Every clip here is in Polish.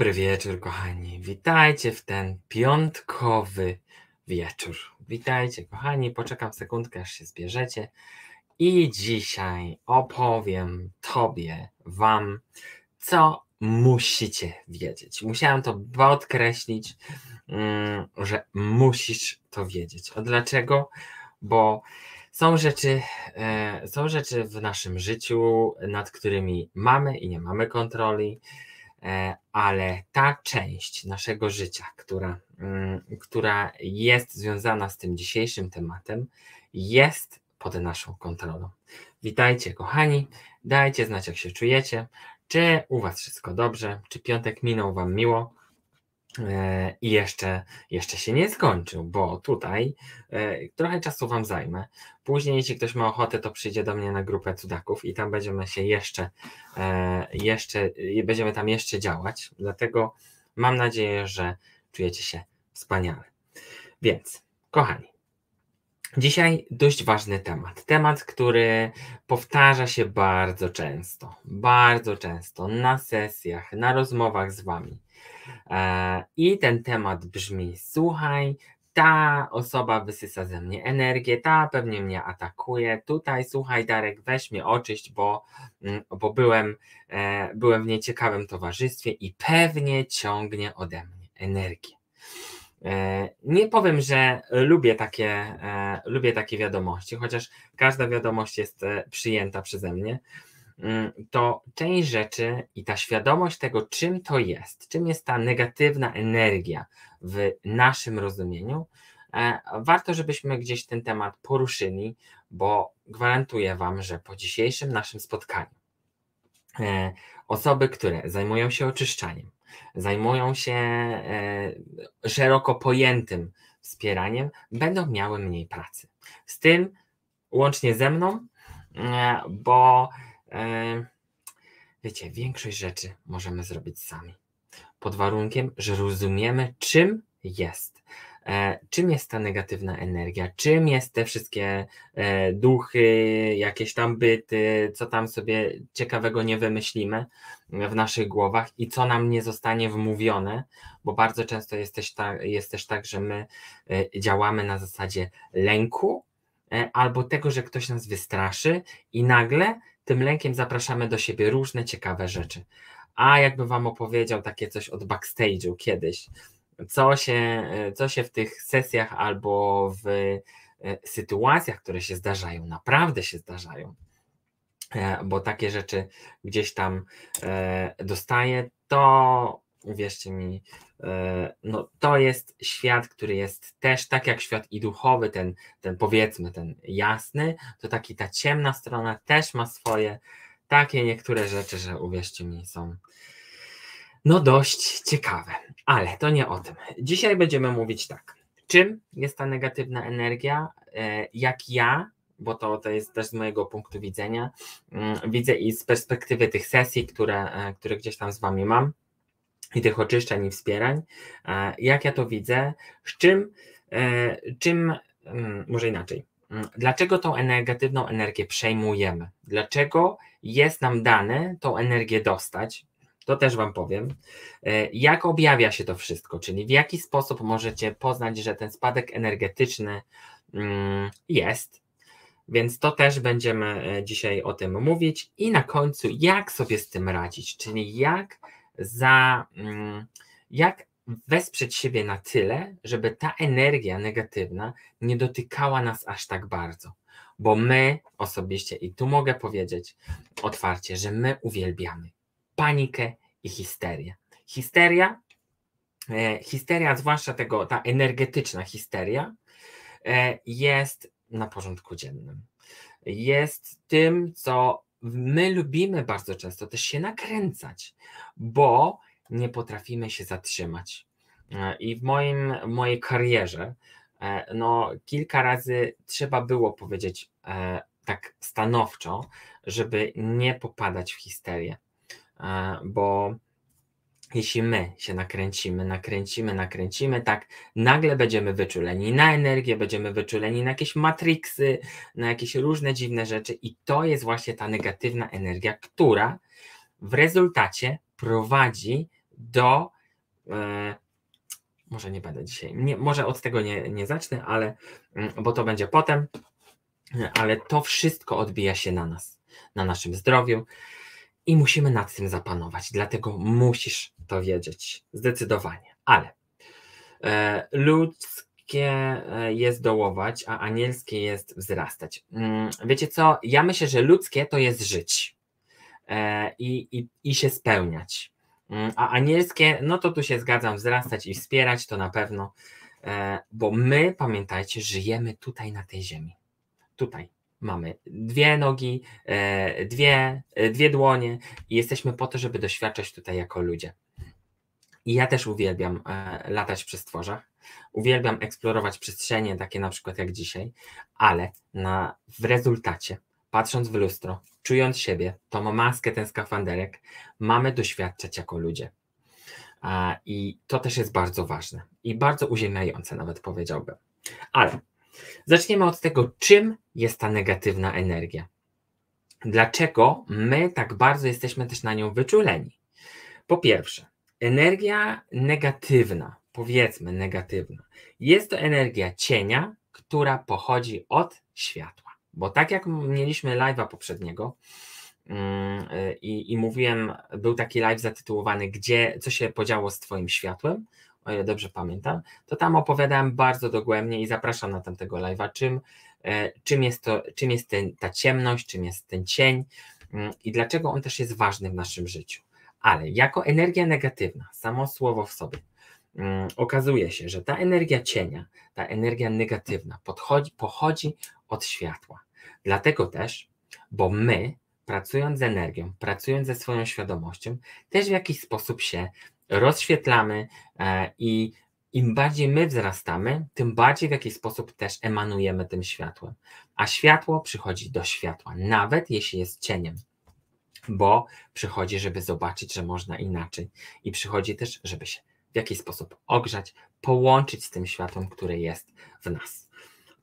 Dobry wieczór, kochani. Witajcie w ten piątkowy wieczór. Witajcie, kochani. Poczekam sekundkę, aż się zbierzecie. I dzisiaj opowiem Tobie, Wam, co musicie wiedzieć. Musiałem to podkreślić, mm, że musisz to wiedzieć. A dlaczego? Bo są rzeczy, e, są rzeczy w naszym życiu, nad którymi mamy i nie mamy kontroli ale ta część naszego życia, która, mm, która jest związana z tym dzisiejszym tematem, jest pod naszą kontrolą. Witajcie, kochani. Dajcie znać, jak się czujecie. Czy u Was wszystko dobrze? Czy piątek minął Wam miło? E, I jeszcze, jeszcze się nie skończył, bo tutaj e, trochę czasu Wam zajmę. Później, jeśli ktoś ma ochotę, to przyjdzie do mnie na grupę cudaków i tam będziemy się jeszcze, e, jeszcze będziemy tam jeszcze działać. Dlatego mam nadzieję, że czujecie się wspaniale. Więc, kochani, Dzisiaj dość ważny temat. Temat, który powtarza się bardzo często, bardzo często na sesjach, na rozmowach z Wami. E, I ten temat brzmi: Słuchaj, ta osoba wysysa ze mnie energię, ta pewnie mnie atakuje. Tutaj, słuchaj, Darek, weź mnie oczyść, bo, mm, bo byłem, e, byłem w nieciekawym towarzystwie i pewnie ciągnie ode mnie energię. E, nie powiem, że lubię takie, lubię takie wiadomości, chociaż każda wiadomość jest przyjęta przeze mnie. Mm, to część rzeczy i ta świadomość tego, czym to jest, czym jest ta negatywna energia w naszym rozumieniu, e, warto, żebyśmy gdzieś ten temat poruszyli, bo gwarantuję Wam, że po dzisiejszym naszym spotkaniu e, osoby, które zajmują się oczyszczaniem, zajmują się e, szeroko pojętym wspieraniem, będą miały mniej pracy. Z tym łącznie ze mną, bo wiecie, większość rzeczy możemy zrobić sami. Pod warunkiem, że rozumiemy, czym jest. E, czym jest ta negatywna energia? Czym jest te wszystkie e, duchy, jakieś tam byty, co tam sobie ciekawego nie wymyślimy w naszych głowach i co nam nie zostanie wmówione, bo bardzo często jest też tak, jest też tak że my działamy na zasadzie lęku albo tego, że ktoś nas wystraszy i nagle tym lękiem zapraszamy do siebie różne ciekawe rzeczy. A jakby Wam opowiedział takie coś od backstage'u kiedyś, co się, co się w tych sesjach albo w e, sytuacjach, które się zdarzają, naprawdę się zdarzają, e, bo takie rzeczy gdzieś tam e, dostaję, to uwierzcie mi, e, no to jest świat, który jest też tak jak świat i duchowy, ten, ten powiedzmy, ten jasny, to taki ta ciemna strona też ma swoje takie niektóre rzeczy, że uwierzcie mi, są no dość ciekawe, ale to nie o tym. Dzisiaj będziemy mówić tak. Czym jest ta negatywna energia? E, jak ja bo to, to jest też z mojego punktu widzenia. Mm, widzę i z perspektywy tych sesji, które, e, które gdzieś tam z Wami mam, i tych oczyszczeń i wspierań. Jak ja to widzę, z czym, e, czym mm, może inaczej. Mm, dlaczego tą negatywną energię przejmujemy? Dlaczego jest nam dane tą energię dostać? To też Wam powiem. E, jak objawia się to wszystko, czyli w jaki sposób możecie poznać, że ten spadek energetyczny mm, jest. Więc to też będziemy e, dzisiaj o tym mówić. I na końcu, jak sobie z tym radzić, czyli jak za mm, jak wesprzeć siebie na tyle, żeby ta energia negatywna nie dotykała nas aż tak bardzo. Bo my osobiście, i tu mogę powiedzieć otwarcie, że my uwielbiamy panikę i histerię. Histeria, e, histeria, zwłaszcza tego, ta energetyczna histeria, e, jest na porządku dziennym. Jest tym, co my lubimy bardzo często też się nakręcać, bo nie potrafimy się zatrzymać. E, I w moim, mojej karierze, e, no, kilka razy trzeba było powiedzieć e, tak stanowczo, żeby nie popadać w histerię, bo jeśli my się nakręcimy, nakręcimy, nakręcimy, tak nagle będziemy wyczuleni na energię, będziemy wyczuleni na jakieś matriksy, na jakieś różne dziwne rzeczy i to jest właśnie ta negatywna energia, która w rezultacie prowadzi do. E, może nie będę dzisiaj, nie, może od tego nie, nie zacznę, ale mm, bo to będzie potem, ale to wszystko odbija się na nas, na naszym zdrowiu i musimy nad tym zapanować. Dlatego musisz to wiedzieć zdecydowanie. Ale e, ludzkie e, jest dołować, a anielskie jest wzrastać. Mm, wiecie co? Ja myślę, że ludzkie to jest żyć e, i, i, i się spełniać. Mm, a anielskie, no to tu się zgadzam, wzrastać i wspierać to na pewno, e, bo my, pamiętajcie, żyjemy tutaj na tej ziemi. Tutaj mamy dwie nogi, e, dwie, e, dwie dłonie i jesteśmy po to, żeby doświadczać tutaj jako ludzie. I ja też uwielbiam latać przy stworzach, uwielbiam eksplorować przestrzenie, takie na przykład jak dzisiaj, ale na, w rezultacie, patrząc w lustro, czując siebie, tą maskę, ten skafanderek, mamy doświadczać jako ludzie. I to też jest bardzo ważne i bardzo uziemiające, nawet powiedziałbym. Ale zacznijmy od tego, czym jest ta negatywna energia. Dlaczego my tak bardzo jesteśmy też na nią wyczuleni? Po pierwsze, energia negatywna, powiedzmy negatywna, jest to energia cienia, która pochodzi od światła. Bo tak jak mieliśmy live'a poprzedniego mm, i, i mówiłem, był taki live zatytułowany Gdzie, co się podziało z Twoim światłem, o ile dobrze pamiętam, to tam opowiadałem bardzo dogłębnie i zapraszam na tamtego live'a, czym, e, czym jest, to, czym jest ten, ta ciemność, czym jest ten cień mm, i dlaczego on też jest ważny w naszym życiu. Ale jako energia negatywna, samo słowo w sobie, mm, okazuje się, że ta energia cienia, ta energia negatywna podchodzi, pochodzi od światła. Dlatego też, bo my, pracując z energią, pracując ze swoją świadomością, też w jakiś sposób się rozświetlamy e, i im bardziej my wzrastamy, tym bardziej w jakiś sposób też emanujemy tym światłem. A światło przychodzi do światła, nawet jeśli jest cieniem, bo przychodzi, żeby zobaczyć, że można inaczej, i przychodzi też, żeby się w jakiś sposób ogrzać, połączyć z tym światłem, które jest w nas.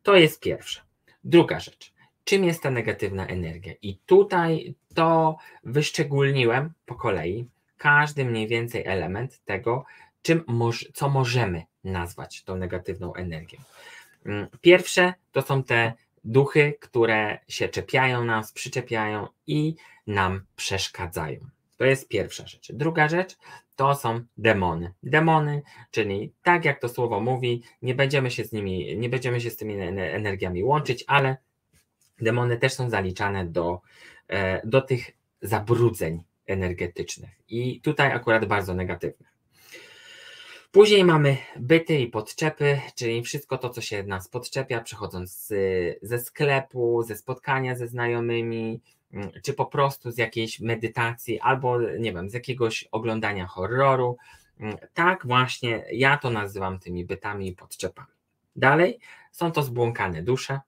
To jest pierwsze. Druga rzecz. Czym jest ta negatywna energia? I tutaj to wyszczególniłem po kolei, każdy mniej więcej element tego, czym co możemy nazwać tą negatywną energią. Mm, pierwsze to są te duchy, które się czepiają nas, przyczepiają i nam przeszkadzają. To jest pierwsza rzecz. Druga rzecz to są demony. Demony, czyli tak jak to słowo mówi, nie będziemy się z nimi, nie będziemy się z tymi energiami łączyć, ale demony też są zaliczane do, e, do tych zabrudzeń energetycznych i tutaj akurat bardzo negatywnych. Później mamy byty i podczepy, czyli wszystko to, co się nas podczepia, przechodząc ze sklepu, ze spotkania ze znajomymi, mm, czy po prostu z jakiejś medytacji, albo nie wiem, z jakiegoś oglądania horroru. Mm, tak właśnie ja to nazywam tymi bytami i podczepami. Dalej są to zbłąkane dusze,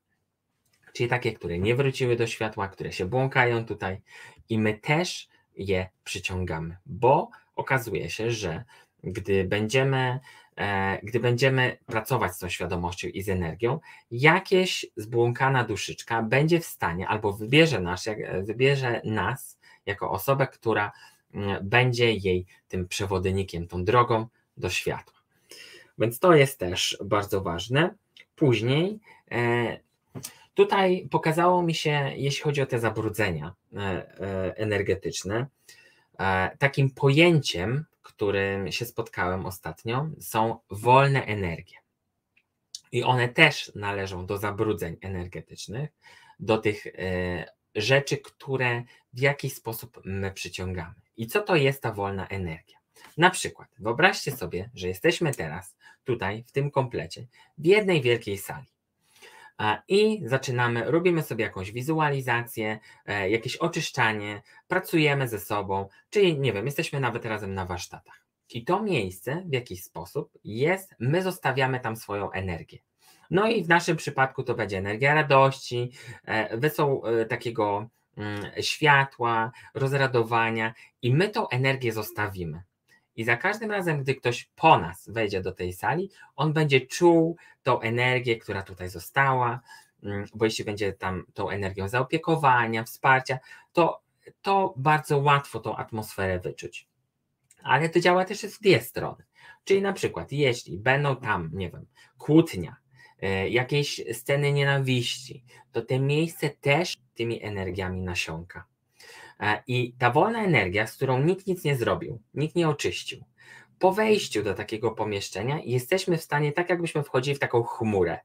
czyli takie, które nie wróciły do światła, które się błąkają tutaj i my też je przyciągamy, bo okazuje się, że gdy będziemy, e, gdy będziemy pracować z tą świadomością i z energią, jakieś zbłąkana duszyczka będzie w stanie albo wybierze nas, jak, wybierze nas jako osobę, która mm, będzie jej tym przewodnikiem, tą drogą do światła. Więc to jest też bardzo ważne. Później e, Tutaj pokazało mi się, jeśli chodzi o te zabrudzenia e, e, energetyczne, e, takim pojęciem, którym się spotkałem ostatnio, są wolne energie. I one też należą do zabrudzeń energetycznych, do tych rzeczy, które w jakiś sposób my przyciągamy. I co to jest ta wolna energia? Na przykład, wyobraźcie sobie, że jesteśmy teraz tutaj w tym komplecie w jednej wielkiej sali i zaczynamy, robimy sobie jakąś wizualizację, e, jakieś oczyszczanie, pracujemy ze sobą, czyli nie wiem, jesteśmy nawet razem na warsztatach. I to miejsce w jakiś sposób jest, my zostawiamy tam swoją energię. No i w naszym przypadku to będzie energia radości, e, wesoł e, takiego mm, światła, rozradowania i my tą energię zostawimy. I za każdym razem, gdy ktoś po nas wejdzie do tej sali, on będzie czuł tą energię, która tutaj została, mm, bo jeśli będzie tam tą energią zaopiekowania, wsparcia, to, to bardzo łatwo tą atmosferę wyczuć. Ale to działa też w dwie strony. Czyli na przykład, jeśli będą tam, nie wiem, kłótnia, e, jakieś sceny nienawiści, to te miejsce też tymi energiami nasiąka. E, I ta wolna energia, z którą nikt nic nie zrobił, nikt nie oczyścił, po wejściu do takiego pomieszczenia jesteśmy w stanie, tak jakbyśmy wchodzili w taką chmurę.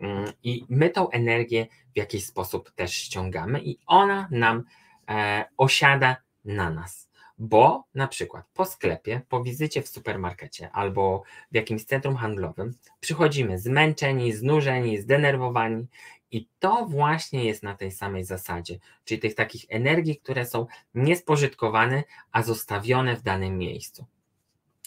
Mm, I my tą energię w jakiś sposób też ściągamy, i ona nam e, osiada na nas. Bo na przykład po sklepie, po wizycie w supermarkecie albo w jakimś centrum handlowym przychodzimy zmęczeni, znużeni, zdenerwowani i to właśnie jest na tej samej zasadzie, czyli tych takich energii, które są niespożytkowane, a zostawione w danym miejscu.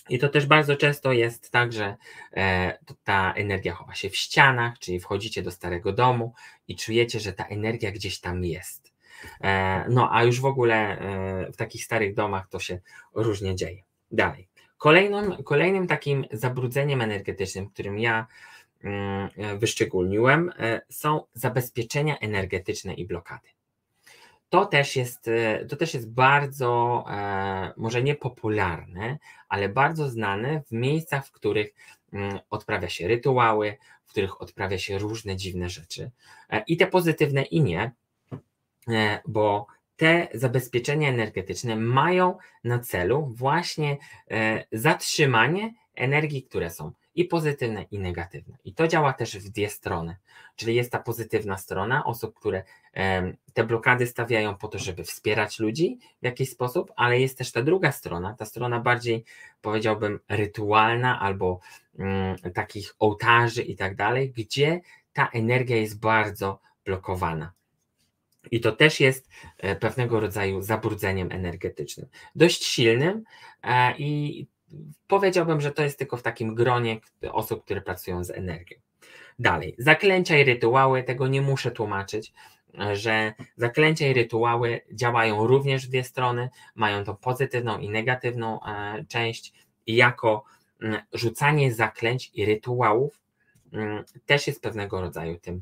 I to też bardzo często jest tak, że e, ta energia chowa się w ścianach, czyli wchodzicie do starego domu i czujecie, że ta energia gdzieś tam jest. E, no a już w ogóle e, w takich starych domach to się różnie dzieje. Dalej. Kolejnym, kolejnym takim zabrudzeniem energetycznym, którym ja wyszczególniłem, są zabezpieczenia energetyczne i blokady. To też jest, to też jest bardzo, może nie popularne, ale bardzo znane w miejscach, w których mm, odprawia się rytuały, w których odprawia się różne dziwne rzeczy. I te pozytywne, i nie, E, bo te zabezpieczenia energetyczne mają na celu właśnie e, zatrzymanie energii, które są i pozytywne, i negatywne. I to działa też w dwie strony. Czyli jest ta pozytywna strona osób, które te blokady stawiają po to, żeby wspierać ludzi w jakiś sposób, ale jest też ta druga strona, ta strona bardziej powiedziałbym rytualna albo mm, takich ołtarzy i tak dalej, gdzie ta energia jest bardzo blokowana. I to też jest e, pewnego rodzaju zabrudzeniem energetycznym. Dość silnym e, i powiedziałbym, że to jest tylko w takim gronie osób, które pracują z energią. Dalej, zaklęcia i rytuały, tego nie muszę tłumaczyć, e, że zaklęcia i rytuały działają również w dwie strony, mają tą pozytywną i negatywną część i jako mm, rzucanie zaklęć i rytuałów mm, też jest pewnego rodzaju tym,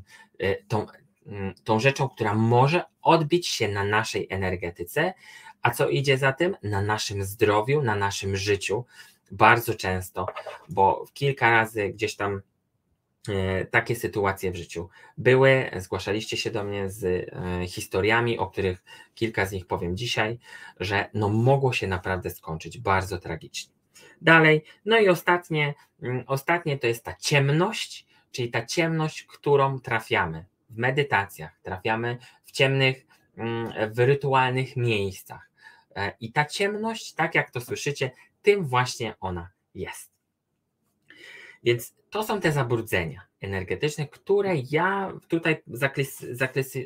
tą Mm, tą rzeczą, która może odbić się na naszej energetyce, a co idzie za tym? Na naszym zdrowiu, na naszym życiu. Bardzo często, bo kilka razy gdzieś tam e, takie sytuacje w życiu były. Zgłaszaliście się do mnie z e, historiami, o których kilka z nich powiem dzisiaj, że no mogło się naprawdę skończyć bardzo tragicznie. Dalej, no i ostatnie, mm, ostatnie to jest ta ciemność, czyli ta ciemność, którą trafiamy w medytacjach, trafiamy w ciemnych, mm, w rytualnych miejscach. E, I ta ciemność, tak jak to słyszycie, tym właśnie ona jest. Więc to są te zabrudzenia energetyczne, które ja tutaj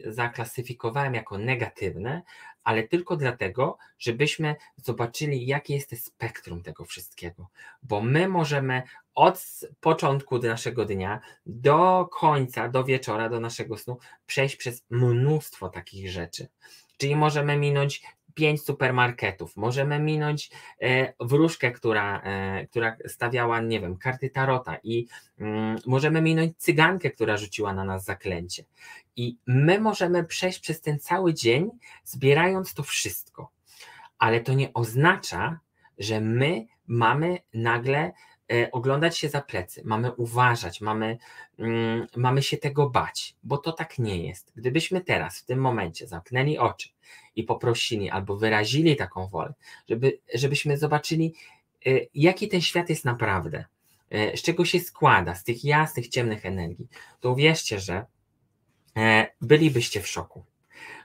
zaklasyfikowałem jako negatywne, ale tylko dlatego, żebyśmy zobaczyli, jakie jest spektrum tego wszystkiego. Bo my możemy od początku naszego dnia do końca, do wieczora, do naszego snu przejść przez mnóstwo takich rzeczy. Czyli możemy minąć pięć supermarketów, możemy minąć e, wróżkę, która, e, która stawiała, nie wiem, karty tarota i mm, możemy minąć cygankę, która rzuciła na nas zaklęcie. I my możemy przejść przez ten cały dzień, zbierając to wszystko. Ale to nie oznacza, że my mamy nagle e, oglądać się za plecy, mamy uważać, mamy, mm, mamy się tego bać, bo to tak nie jest. Gdybyśmy teraz, w tym momencie, zamknęli oczy i poprosili albo wyrazili taką wolę, żeby, żebyśmy zobaczyli, e, jaki ten świat jest naprawdę, e, z czego się składa, z tych jasnych, ciemnych energii, to uwierzcie, że E, bylibyście w szoku.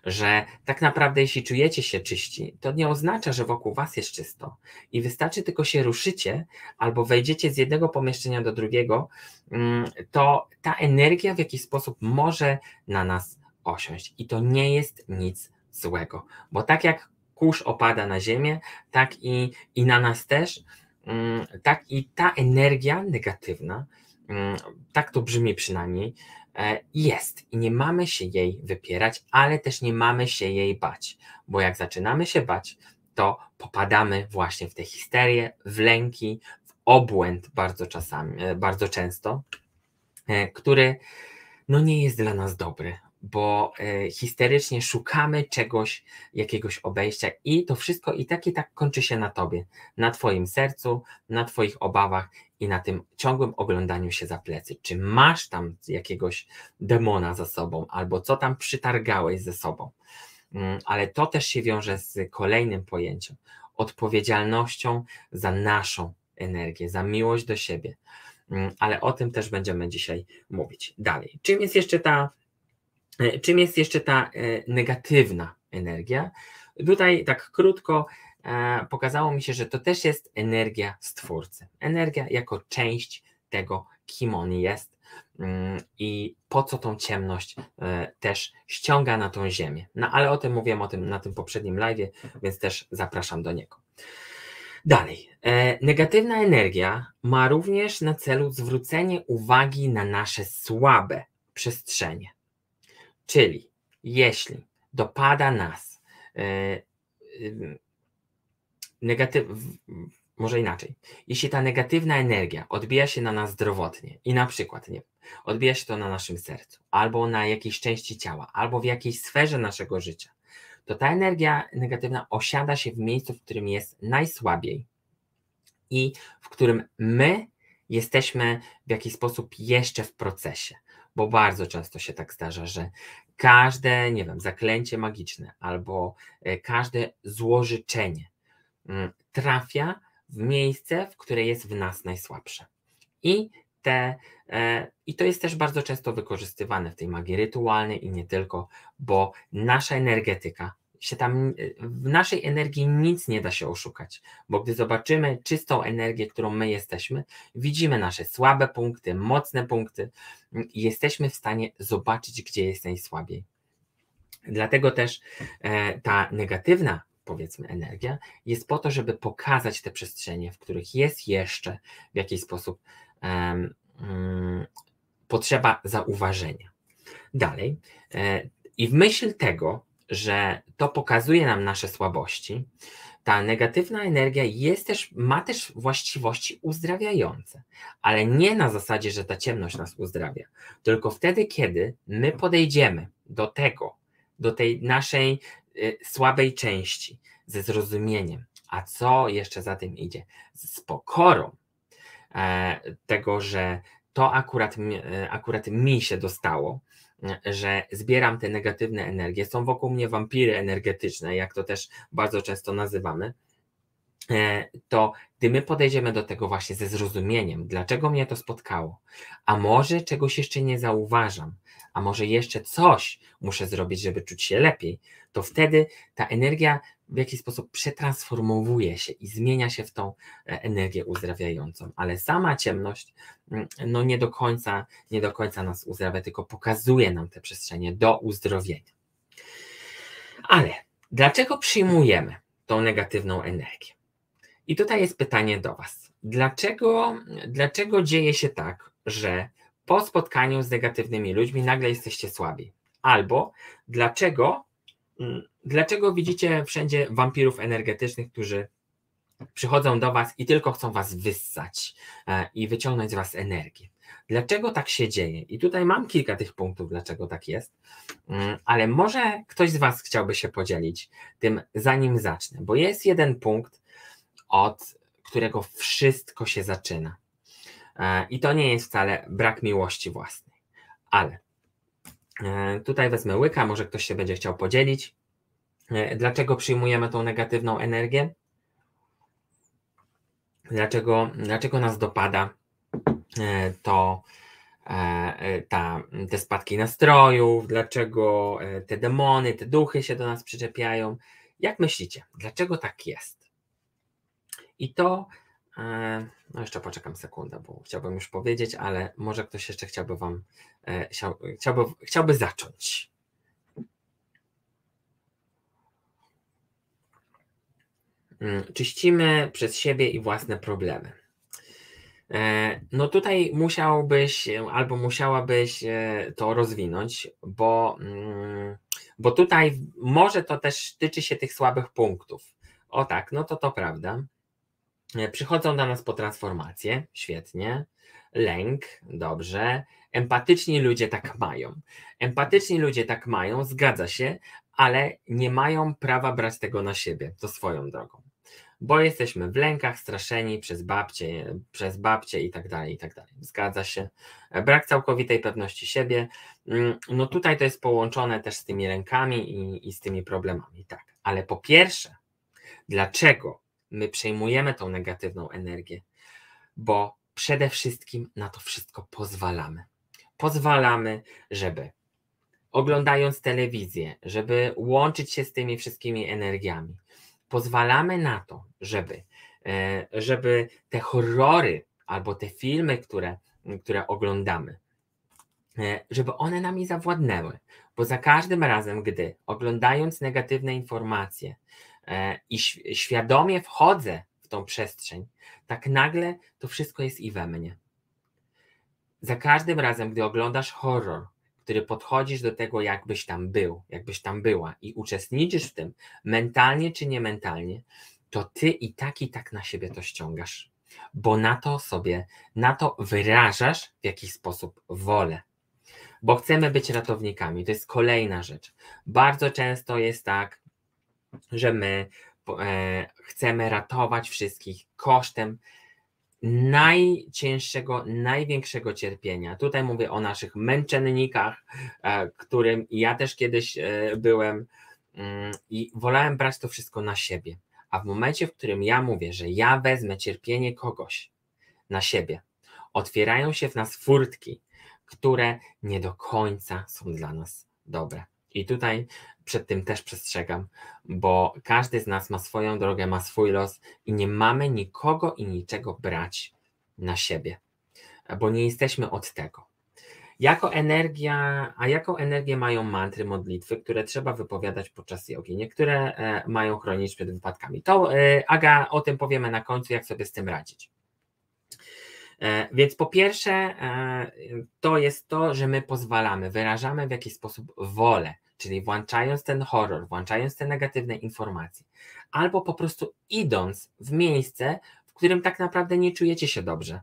Że tak naprawdę, jeśli czujecie się czyści, to nie oznacza, że wokół was jest czysto. I wystarczy tylko się ruszycie albo wejdziecie z jednego pomieszczenia do drugiego, mm, to ta energia w jakiś sposób może na nas osiąść. I to nie jest nic złego, bo tak jak kurz opada na ziemię, tak i, i na nas też, mm, tak i ta energia negatywna, mm, tak to brzmi przynajmniej, E, jest. I nie mamy się jej wypierać, ale też nie mamy się jej bać, bo jak zaczynamy się bać, to popadamy właśnie w tę histerię, w lęki, w obłęd bardzo czasami, e, bardzo często, e, który no nie jest dla nas dobry, bo e, histerycznie szukamy czegoś, jakiegoś obejścia i to wszystko i tak i tak kończy się na tobie, na twoim sercu, na twoich obawach i na tym ciągłym oglądaniu się za plecy. Czy masz tam jakiegoś demona za sobą, albo co tam przytargałeś ze sobą? Mm, ale to też się wiąże z kolejnym pojęciem odpowiedzialnością za naszą energię, za miłość do siebie. Mm, ale o tym też będziemy dzisiaj mówić dalej. Czym jest jeszcze ta, czym jest jeszcze ta e, negatywna energia? Tutaj tak krótko e, pokazało mi się, że to też jest energia stwórcy. Energia jako część tego, kim on jest mm, i po co tą ciemność też ściąga na tą ziemię. No ale o tym mówiłem o tym na tym poprzednim live, więc też zapraszam do niego. Dalej. E, negatywna energia ma również na celu zwrócenie uwagi na nasze słabe przestrzenie. Czyli jeśli dopada nas e, negatyw, może inaczej, jeśli ta negatywna energia odbija się na nas zdrowotnie i na przykład nie, odbija się to na naszym sercu, albo na jakiejś części ciała, albo w jakiejś sferze naszego życia, to ta energia negatywna osiada się w miejscu, w którym jest najsłabiej i w którym my jesteśmy w jakiś sposób jeszcze w procesie. Bo bardzo często się tak zdarza, że każde, nie wiem, zaklęcie magiczne albo e, każde złożyczenie mm, trafia w miejsce, w które jest w nas najsłabsze. I te, e, I to jest też bardzo często wykorzystywane w tej magii rytualnej i nie tylko, bo nasza energetyka się tam, w naszej energii nic nie da się oszukać, bo gdy zobaczymy czystą energię, którą my jesteśmy, widzimy nasze słabe punkty, mocne punkty i jesteśmy w stanie zobaczyć, gdzie jest najsłabiej. Dlatego też e, ta negatywna powiedzmy energia, jest po to, żeby pokazać te przestrzenie, w których jest jeszcze w jakiś sposób um, potrzeba zauważenia. Dalej, e, i w myśl tego, że to pokazuje nam nasze słabości, ta negatywna energia jest też, ma też właściwości uzdrawiające, ale nie na zasadzie, że ta ciemność nas uzdrawia, tylko wtedy, kiedy my podejdziemy do tego, do tej naszej y, słabej części ze zrozumieniem, a co jeszcze za tym idzie, z pokorą e, tego, że to akurat, e, akurat mi się dostało, że zbieram te negatywne energie. Są wokół mnie wampiry energetyczne, jak to też bardzo często nazywamy. E, to gdy my podejdziemy do tego właśnie ze zrozumieniem, dlaczego mnie to spotkało, a może czegoś jeszcze nie zauważam, a może jeszcze coś muszę zrobić, żeby czuć się lepiej, to wtedy ta energia w jakiś sposób przetransformowuje się i zmienia się w tą e, energię uzdrawiającą. Ale sama ciemność mm, no nie do końca, nie do końca nas uzdrawia, tylko pokazuje nam te przestrzenie do uzdrowienia. Ale dlaczego przyjmujemy tą negatywną energię? I tutaj jest pytanie do Was. Dlaczego, dlaczego dzieje się tak, że po spotkaniu z negatywnymi ludźmi nagle jesteście słabi? Albo dlaczego Mm, dlaczego widzicie wszędzie wampirów energetycznych, którzy przychodzą do Was i tylko chcą Was wyssać e, i wyciągnąć z Was energię? Dlaczego tak się dzieje? I tutaj mam kilka tych punktów, dlaczego tak jest, mm, ale może ktoś z Was chciałby się podzielić tym, zanim zacznę, bo jest jeden punkt, od którego wszystko się zaczyna. E, I to nie jest wcale brak miłości własnej, ale E, tutaj wezmę łyka, może ktoś się będzie chciał podzielić. E, dlaczego przyjmujemy tą negatywną energię? Dlaczego, dlaczego nas dopada e, to ta, te spadki nastrojów, dlaczego te demony, te duchy się do nas przyczepiają? Jak myślicie, dlaczego tak jest? I to E, no jeszcze poczekam sekundę, bo chciałbym już powiedzieć, ale może ktoś jeszcze chciałby wam e, chciałby, chciałby zacząć. Czyścimy przez siebie i własne problemy. E, no tutaj musiałbyś albo musiałabyś to rozwinąć, bo, mm, bo tutaj może to też tyczy się tych słabych punktów. O tak, no to to prawda. E, przychodzą do nas po transformację, świetnie. Lęk, dobrze. Empatyczni ludzie tak mają. Empatyczni ludzie tak mają, zgadza się, ale nie mają prawa brać tego na siebie, to swoją drogą. Bo jesteśmy w lękach, straszeni przez babcie, przez babcie i tak dalej, i tak dalej. Zgadza się. Brak całkowitej pewności siebie. Mm, no tutaj to jest połączone też z tymi lękami i, i z tymi problemami, tak. Ale po pierwsze, dlaczego my przejmujemy tą negatywną energię, bo przede wszystkim na to wszystko pozwalamy. Pozwalamy, żeby oglądając telewizję, żeby łączyć się z tymi wszystkimi energiami, pozwalamy na to, żeby, e, żeby te horrory albo te filmy, które, które oglądamy, e, żeby one nami zawładnęły, bo za każdym razem, gdy oglądając negatywne informacje, E, i świadomie wchodzę w tą przestrzeń, tak nagle to wszystko jest i we mnie. Za każdym razem, gdy oglądasz horror, który podchodzisz do tego, jakbyś tam był, jakbyś tam była i uczestniczysz w tym, mentalnie czy nie mentalnie, to ty i tak i tak na siebie to ściągasz, bo na to sobie, na to wyrażasz w jakiś sposób wolę. Bo chcemy być ratownikami. To jest kolejna rzecz. Bardzo często jest tak, że my e, chcemy ratować wszystkich kosztem najcięższego, największego cierpienia. Tutaj mówię o naszych męczennikach, e, którym ja też kiedyś e, byłem mm, i wolałem brać to wszystko na siebie. A w momencie, w którym ja mówię, że ja wezmę cierpienie kogoś na siebie, otwierają się w nas furtki, które nie do końca są dla nas dobre. I tutaj przed tym też przestrzegam, bo każdy z nas ma swoją drogę, ma swój los i nie mamy nikogo i niczego brać na siebie, bo nie jesteśmy od tego. Jako energia, a jaką energię mają mantry, modlitwy, które trzeba wypowiadać podczas jogi? Niektóre e, mają chronić przed wypadkami. To e, Aga, o tym powiemy na końcu, jak sobie z tym radzić. E, więc po pierwsze, to jest to, że my pozwalamy, wyrażamy w jakiś sposób wolę czyli włączając ten horror, włączając te negatywne informacje, albo po prostu idąc w miejsce, w którym tak naprawdę nie czujecie się dobrze,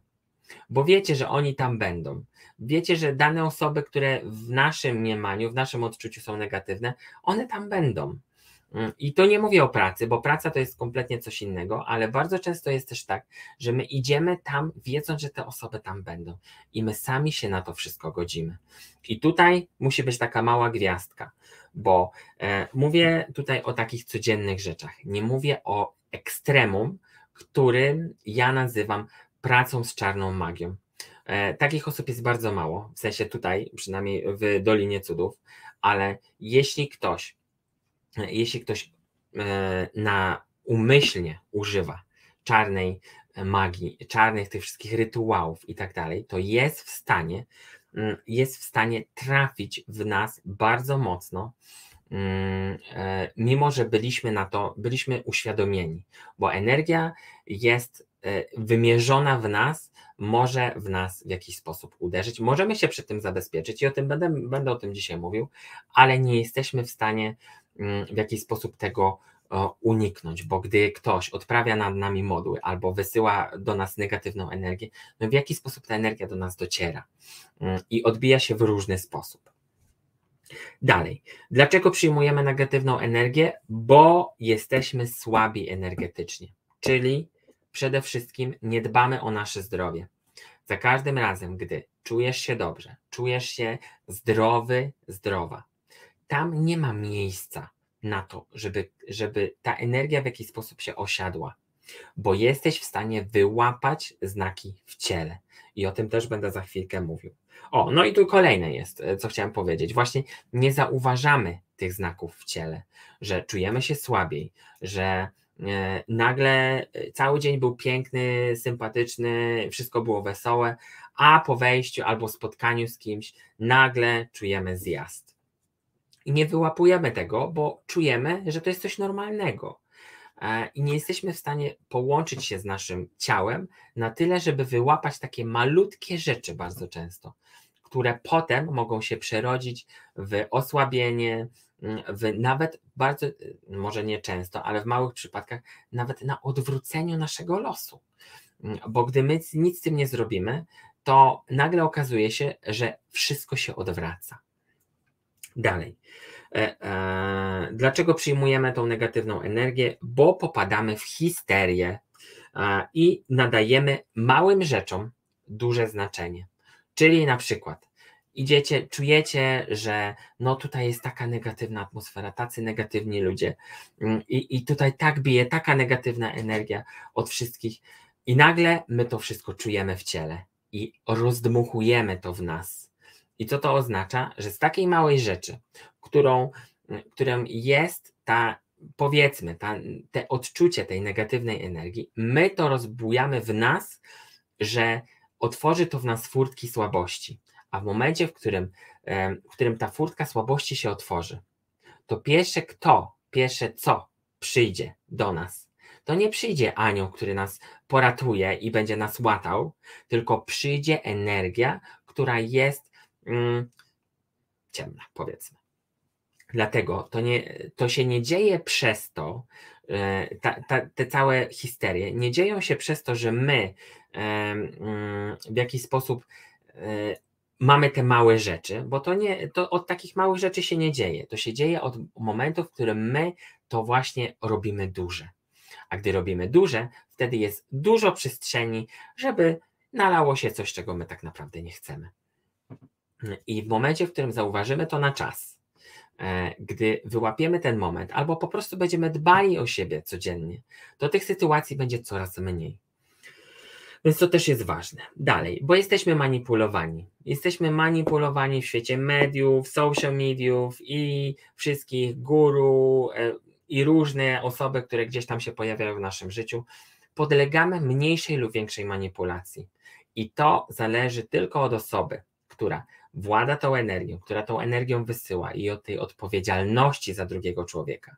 bo wiecie, że oni tam będą. Wiecie, że dane osoby, które w naszym mniemaniu, w naszym odczuciu są negatywne, one tam będą. Mm, I to nie mówię o pracy, bo praca to jest kompletnie coś innego, ale bardzo często jest też tak, że my idziemy tam, wiedząc, że te osoby tam będą i my sami się na to wszystko godzimy. I tutaj musi być taka mała gwiazdka, bo e, mówię tutaj o takich codziennych rzeczach. Nie mówię o ekstremum, którym ja nazywam pracą z czarną magią. E, takich osób jest bardzo mało, w sensie tutaj, przynajmniej w Dolinie Cudów, ale jeśli ktoś jeśli ktoś e, na umyślnie używa czarnej magii, czarnych tych wszystkich rytuałów i tak dalej, to jest w stanie, mm, jest w stanie trafić w nas bardzo mocno, mm, e, mimo że byliśmy na to, byliśmy uświadomieni, bo energia jest e, wymierzona w nas, może w nas w jakiś sposób uderzyć. Możemy się przed tym zabezpieczyć i o tym będę, będę o tym dzisiaj mówił, ale nie jesteśmy w stanie w jakiś sposób tego uniknąć, bo gdy ktoś odprawia nad nami modły albo wysyła do nas negatywną energię, no w jaki sposób ta energia do nas dociera mm, i odbija się w różny sposób. Dalej, dlaczego przyjmujemy negatywną energię? Bo jesteśmy słabi energetycznie, czyli przede wszystkim nie dbamy o nasze zdrowie. Za każdym razem, gdy czujesz się dobrze, czujesz się zdrowy, zdrowa, tam nie ma miejsca na to, żeby, żeby ta energia w jakiś sposób się osiadła, bo jesteś w stanie wyłapać znaki w ciele. I o tym też będę za chwilkę mówił. O, no i tu kolejne jest, e, co chciałem powiedzieć. Właśnie nie zauważamy tych znaków w ciele, że czujemy się słabiej, że e, nagle e, cały dzień był piękny, sympatyczny, wszystko było wesołe, a po wejściu albo spotkaniu z kimś nagle czujemy zjazd i nie wyłapujemy tego, bo czujemy, że to jest coś normalnego. E, I nie jesteśmy w stanie połączyć się z naszym ciałem na tyle, żeby wyłapać takie malutkie rzeczy bardzo często, które potem mogą się przerodzić w osłabienie, mm, w nawet bardzo, może nie często, ale w małych przypadkach, nawet na odwróceniu naszego losu. Mm, bo gdy my nic z tym nie zrobimy, to nagle okazuje się, że wszystko się odwraca. Dalej. E, e, dlaczego przyjmujemy tą negatywną energię? Bo popadamy w histerię i nadajemy małym rzeczom duże znaczenie. Czyli na przykład idziecie, czujecie, że no tutaj jest taka negatywna atmosfera, tacy negatywni ludzie mm, i, i tutaj tak bije taka negatywna energia od wszystkich i nagle my to wszystko czujemy w ciele i rozdmuchujemy to w nas. I co to oznacza? Że z takiej małej rzeczy, którą, którą jest ta, powiedzmy, ta, te odczucie tej negatywnej energii, my to rozbujamy w nas, że otworzy to w nas furtki słabości. A w momencie, w którym, w którym ta furtka słabości się otworzy, to pierwsze kto, pierwsze co przyjdzie do nas, to nie przyjdzie anioł, który nas poratuje i będzie nas łatał, tylko przyjdzie energia, która jest mm, ciemna, powiedzmy. Dlatego to, nie, to się nie dzieje przez to, e, ta, ta, te całe histerie nie dzieją się przez to, że my mm, w jakiś sposób e, mamy te małe rzeczy, bo to nie, to od takich małych rzeczy się nie dzieje. To się dzieje od momentu, w którym my to właśnie robimy duże. A gdy robimy duże, wtedy jest dużo przestrzeni, żeby nalało się coś, czego my tak naprawdę nie chcemy. I w momencie, w którym zauważymy to na czas, e, gdy wyłapiemy ten moment, albo po prostu będziemy dbali o siebie codziennie, to tych sytuacji będzie coraz mniej. Więc to też jest ważne. Dalej, bo jesteśmy manipulowani. Jesteśmy manipulowani w świecie mediów, social mediów i wszystkich guru e, i różne osoby, które gdzieś tam się pojawiają w naszym życiu. Podlegamy mniejszej lub większej manipulacji. I to zależy tylko od osoby, która włada tą energią, która tą energią wysyła i od tej odpowiedzialności za drugiego człowieka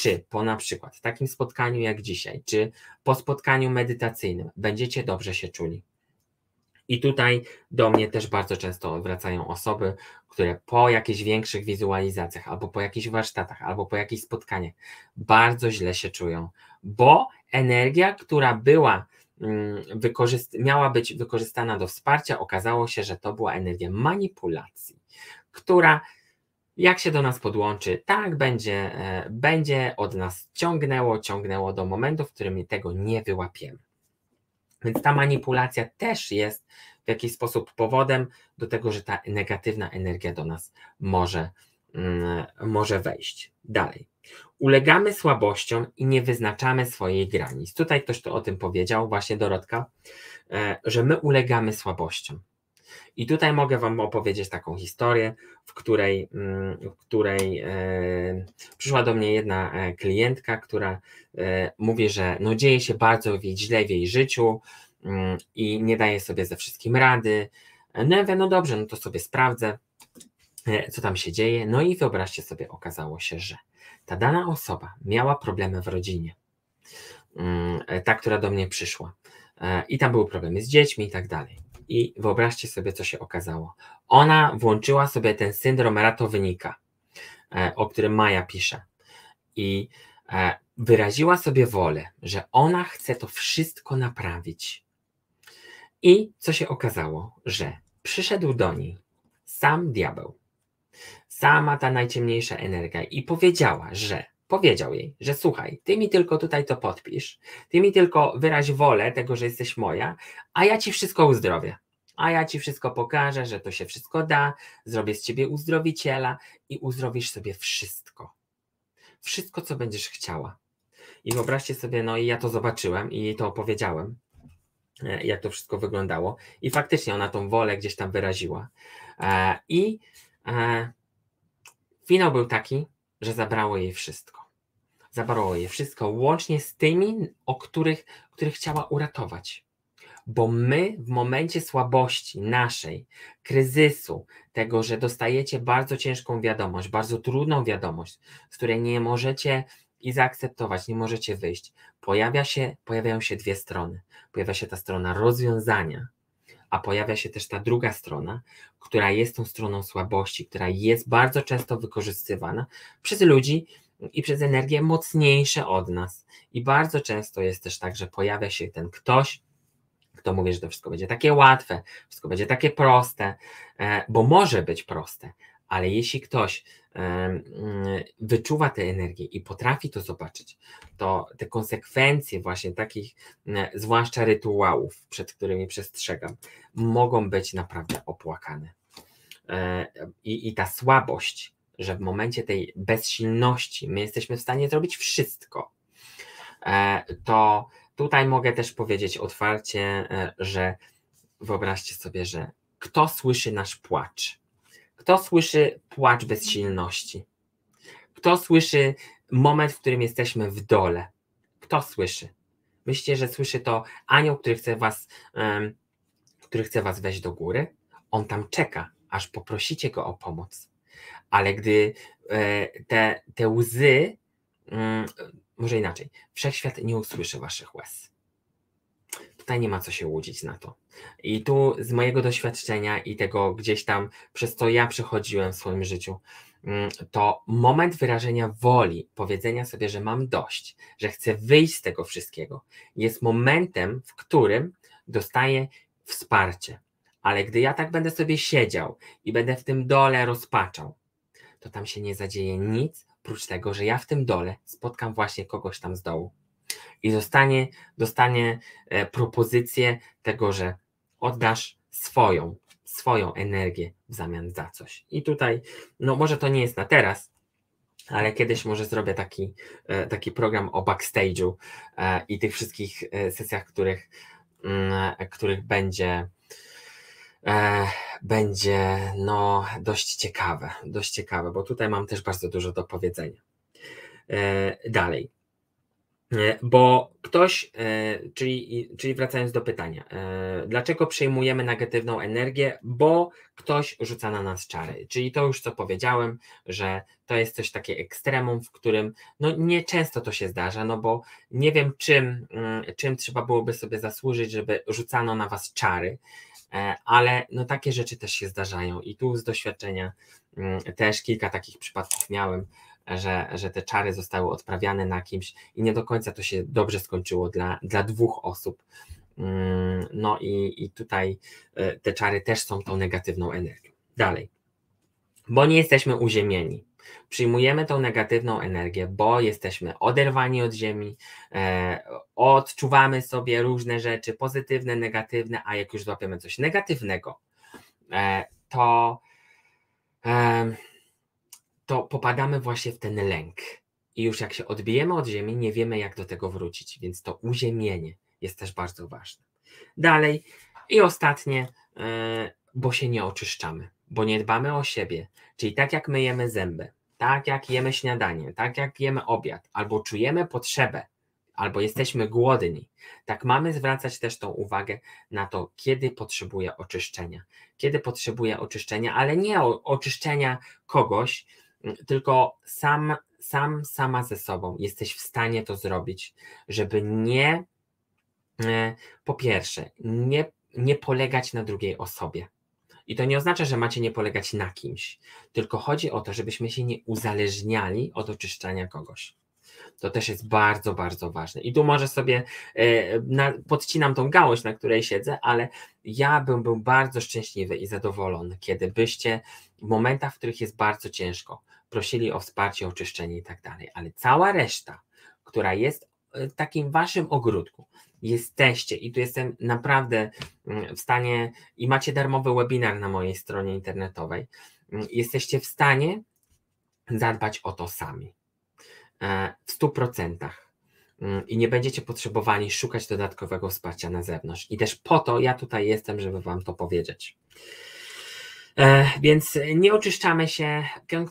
czy po na przykład takim spotkaniu jak dzisiaj, czy po spotkaniu medytacyjnym będziecie dobrze się czuli. I tutaj do mnie też bardzo często wracają osoby, które po jakichś większych wizualizacjach, albo po jakichś warsztatach, albo po jakichś spotkaniach bardzo źle się czują, bo energia, która była miała być wykorzystana do wsparcia, okazało się, że to była energia manipulacji, która jak się do nas podłączy, tak będzie, e, będzie od nas ciągnęło, ciągnęło do momentu, w którym tego nie wyłapiemy. Więc ta manipulacja też jest w jakiś sposób powodem do tego, że ta negatywna energia do nas może, mm, może wejść. Dalej. Ulegamy słabościom i nie wyznaczamy swojej granic. Tutaj ktoś to o tym powiedział, właśnie Dorotka, e, że my ulegamy słabościom. I tutaj mogę Wam opowiedzieć taką historię, w której, mm, w której e, przyszła do mnie jedna e, klientka, która mówi, że no dzieje się bardzo źle w jej życiu mm, i nie daje sobie ze wszystkim rady. No ja mówię, no dobrze, no to sobie sprawdzę, co tam się dzieje. No i wyobraźcie sobie, okazało się, że ta dana osoba miała problemy w rodzinie. Mm, ta, która do mnie przyszła. I tam były problemy z dziećmi i tak dalej. I wyobraźcie sobie, co się okazało. Ona włączyła sobie ten syndrom ratownika, e, o którym Maja pisze. I e, wyraziła sobie wolę, że ona chce to wszystko naprawić. I co się okazało, że przyszedł do niej sam diabeł, sama ta najciemniejsza energia i powiedziała, że powiedział jej, że słuchaj, ty mi tylko tutaj to podpisz, ty mi tylko wyraź wolę tego, że jesteś moja, a ja ci wszystko uzdrowię. A ja ci wszystko pokażę, że to się wszystko da, zrobię z ciebie uzdrowiciela i uzdrowisz sobie wszystko. Wszystko, co będziesz chciała. I wyobraźcie sobie, no i ja to zobaczyłem i jej to opowiedziałem, e, jak to wszystko wyglądało. I faktycznie ona tą wolę gdzieś tam wyraziła. E, I e, finał był taki, że zabrało jej wszystko. Zabrało jej wszystko, łącznie z tymi, o których, których chciała uratować. Bo my w momencie słabości naszej, kryzysu, tego, że dostajecie bardzo ciężką wiadomość, bardzo trudną wiadomość, z której nie możecie i zaakceptować, nie możecie wyjść, pojawia się, pojawiają się dwie strony. Pojawia się ta strona rozwiązania, a pojawia się też ta druga strona, która jest tą stroną słabości, która jest bardzo często wykorzystywana przez ludzi i przez energię mocniejsze od nas. I bardzo często jest też tak, że pojawia się ten ktoś, kto mówi, że to wszystko będzie takie łatwe, wszystko będzie takie proste, e, bo może być proste, ale jeśli ktoś wyczuwa tę energię i potrafi to zobaczyć, to te konsekwencje właśnie takich, zwłaszcza rytuałów, przed którymi przestrzegam, mogą być naprawdę opłakane. E, I, i ta słabość, że w momencie tej bezsilności my jesteśmy w stanie zrobić wszystko, e, to tutaj mogę też powiedzieć otwarcie, e, że wyobraźcie sobie, że kto słyszy nasz płacz? Kto słyszy płacz bezsilności? Kto słyszy moment, w którym jesteśmy w dole? Kto słyszy? Myślicie, że słyszy to anioł, który chce was, um, który chce was wejść do góry? On tam czeka, aż poprosicie go o pomoc. Ale gdy e, te, te łzy, um, może inaczej, wszechświat nie usłyszy waszych łez. Tutaj nie ma co się łudzić na to. I tu z mojego doświadczenia i tego gdzieś tam, przez co ja przechodziłem w swoim życiu, mm, to moment wyrażenia woli, powiedzenia sobie, że mam dość, że chcę wyjść z tego wszystkiego, jest momentem, w którym dostaję wsparcie. Ale gdy ja tak będę sobie siedział i będę w tym dole rozpaczał, to tam się nie zadzieje nic, prócz tego, że ja w tym dole spotkam właśnie kogoś tam z dołu i dostanie, dostanie e, propozycję tego, że oddasz swoją, swoją energię w zamian za coś. I tutaj, no może to nie jest na teraz, ale kiedyś może zrobię taki, e, taki program o backstage'u e, i tych wszystkich sesjach, których, mm, których będzie będzie no dość ciekawe, dość ciekawe, bo tutaj mam też bardzo dużo do powiedzenia. Dalej. E, bo ktoś, e, czyli, czyli wracając do pytania, e, dlaczego przejmujemy negatywną energię? Bo ktoś rzuca na nas czary. Czyli to już co powiedziałem, że to jest coś takie ekstremum, w którym no nie często to się zdarza, no bo nie wiem czym, mm, czym trzeba byłoby sobie zasłużyć, żeby rzucano na was czary, ale no takie rzeczy też się zdarzają i tu z doświadczenia mm, też kilka takich przypadków miałem, że, że te czary zostały odprawiane na kimś i nie do końca to się dobrze skończyło dla, dla dwóch osób. Mm, no i, i tutaj e, te czary też są tą negatywną energią. Dalej, bo nie jesteśmy uziemieni. Przyjmujemy tą negatywną energię, bo jesteśmy oderwani od Ziemi, e, odczuwamy sobie różne rzeczy, pozytywne, negatywne, a jak już złapiemy coś negatywnego, e, to e, to popadamy właśnie w ten lęk. I już jak się odbijemy od ziemi, nie wiemy, jak do tego wrócić, więc to uziemienie jest też bardzo ważne. Dalej i ostatnie, e, bo się nie oczyszczamy, bo nie dbamy o siebie. Czyli tak jak myjemy zęby, tak jak jemy śniadanie, tak jak jemy obiad, albo czujemy potrzebę, albo jesteśmy głodni, tak mamy zwracać też tą uwagę na to, kiedy potrzebuję oczyszczenia. Kiedy potrzebuję oczyszczenia, ale nie oczyszczenia kogoś, tylko sam, sam, sama ze sobą jesteś w stanie to zrobić, żeby nie, e, po pierwsze, nie, nie polegać na drugiej osobie. I to nie oznacza, że macie nie polegać na kimś, tylko chodzi o to, żebyśmy się nie uzależniali od oczyszczania kogoś. To też jest bardzo, bardzo ważne. I tu może sobie e, na, podcinam tą gałąź, na której siedzę, ale ja bym był bardzo szczęśliwy i zadowolony, kiedy byście w momentach, w których jest bardzo ciężko, prosili o wsparcie, oczyszczenie i tak dalej. Ale cała reszta, która jest e, w takim waszym ogródku, jesteście i tu jestem naprawdę mm, w stanie i macie darmowy webinar na mojej stronie internetowej, mm, jesteście w stanie zadbać o to sami. E, w 100% mm, i nie będziecie potrzebowali szukać dodatkowego wsparcia na zewnątrz. I też po to ja tutaj jestem, żeby Wam to powiedzieć. E, więc nie oczyszczamy się,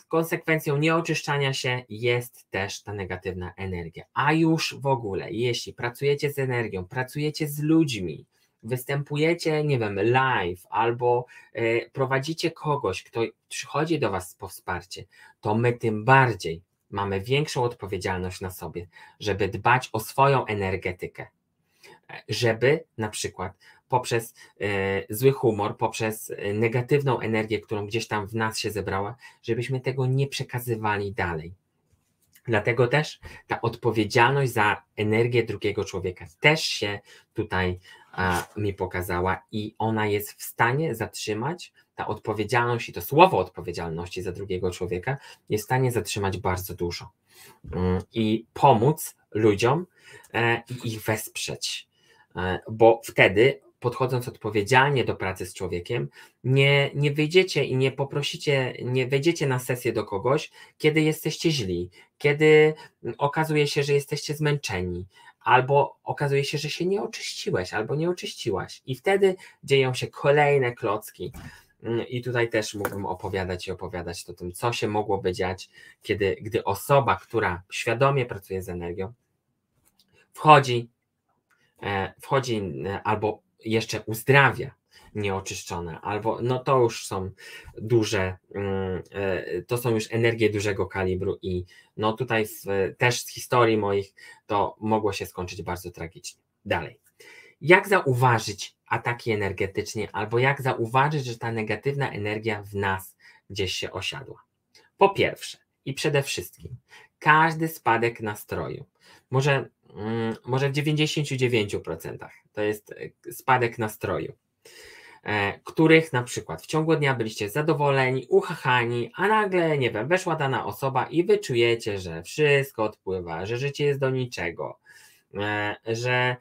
konsekwencją nieoczyszczania się jest też ta negatywna energia. A już w ogóle, jeśli pracujecie z energią, pracujecie z ludźmi, występujecie, nie wiem, live albo e, prowadzicie kogoś, kto przychodzi do Was po wsparcie, to my tym bardziej mamy większą odpowiedzialność na sobie, żeby dbać o swoją energetykę, żeby na przykład poprzez zły humor, poprzez negatywną energię, którą gdzieś tam w nas się zebrała, żebyśmy tego nie przekazywali dalej. Dlatego też ta odpowiedzialność za energię drugiego człowieka też się tutaj mi pokazała i ona jest w stanie zatrzymać ta odpowiedzialność i to słowo odpowiedzialności za drugiego człowieka jest w stanie zatrzymać bardzo dużo mm, i pomóc ludziom e, i ich wesprzeć, e, bo wtedy podchodząc odpowiedzialnie do pracy z człowiekiem, nie, nie wyjdziecie i nie poprosicie, nie wejdziecie na sesję do kogoś, kiedy jesteście źli, kiedy okazuje się, że jesteście zmęczeni, albo okazuje się, że się nie oczyściłeś, albo nie oczyściłaś. I wtedy dzieją się kolejne klocki. I tutaj też mógłbym opowiadać i opowiadać o tym, co się mogłoby dziać, kiedy, gdy osoba, która świadomie pracuje z energią, wchodzi, e, wchodzi e, albo jeszcze uzdrawia nieoczyszczone, albo no to już są duże, mm, e, to są już energie dużego kalibru i no tutaj też z historii moich to mogło się skończyć bardzo tragicznie. Dalej. Jak zauważyć ataki energetycznie, albo jak zauważyć, że ta negatywna energia w nas gdzieś się osiadła? Po pierwsze i przede wszystkim, każdy spadek nastroju może Mm, może w 99% to jest e, spadek nastroju, których na przykład w ciągu dnia byliście zadowoleni, uchachani, a nagle, nie wiem, weszła dana osoba i wy czujecie, że wszystko odpływa, że życie jest do niczego, e, że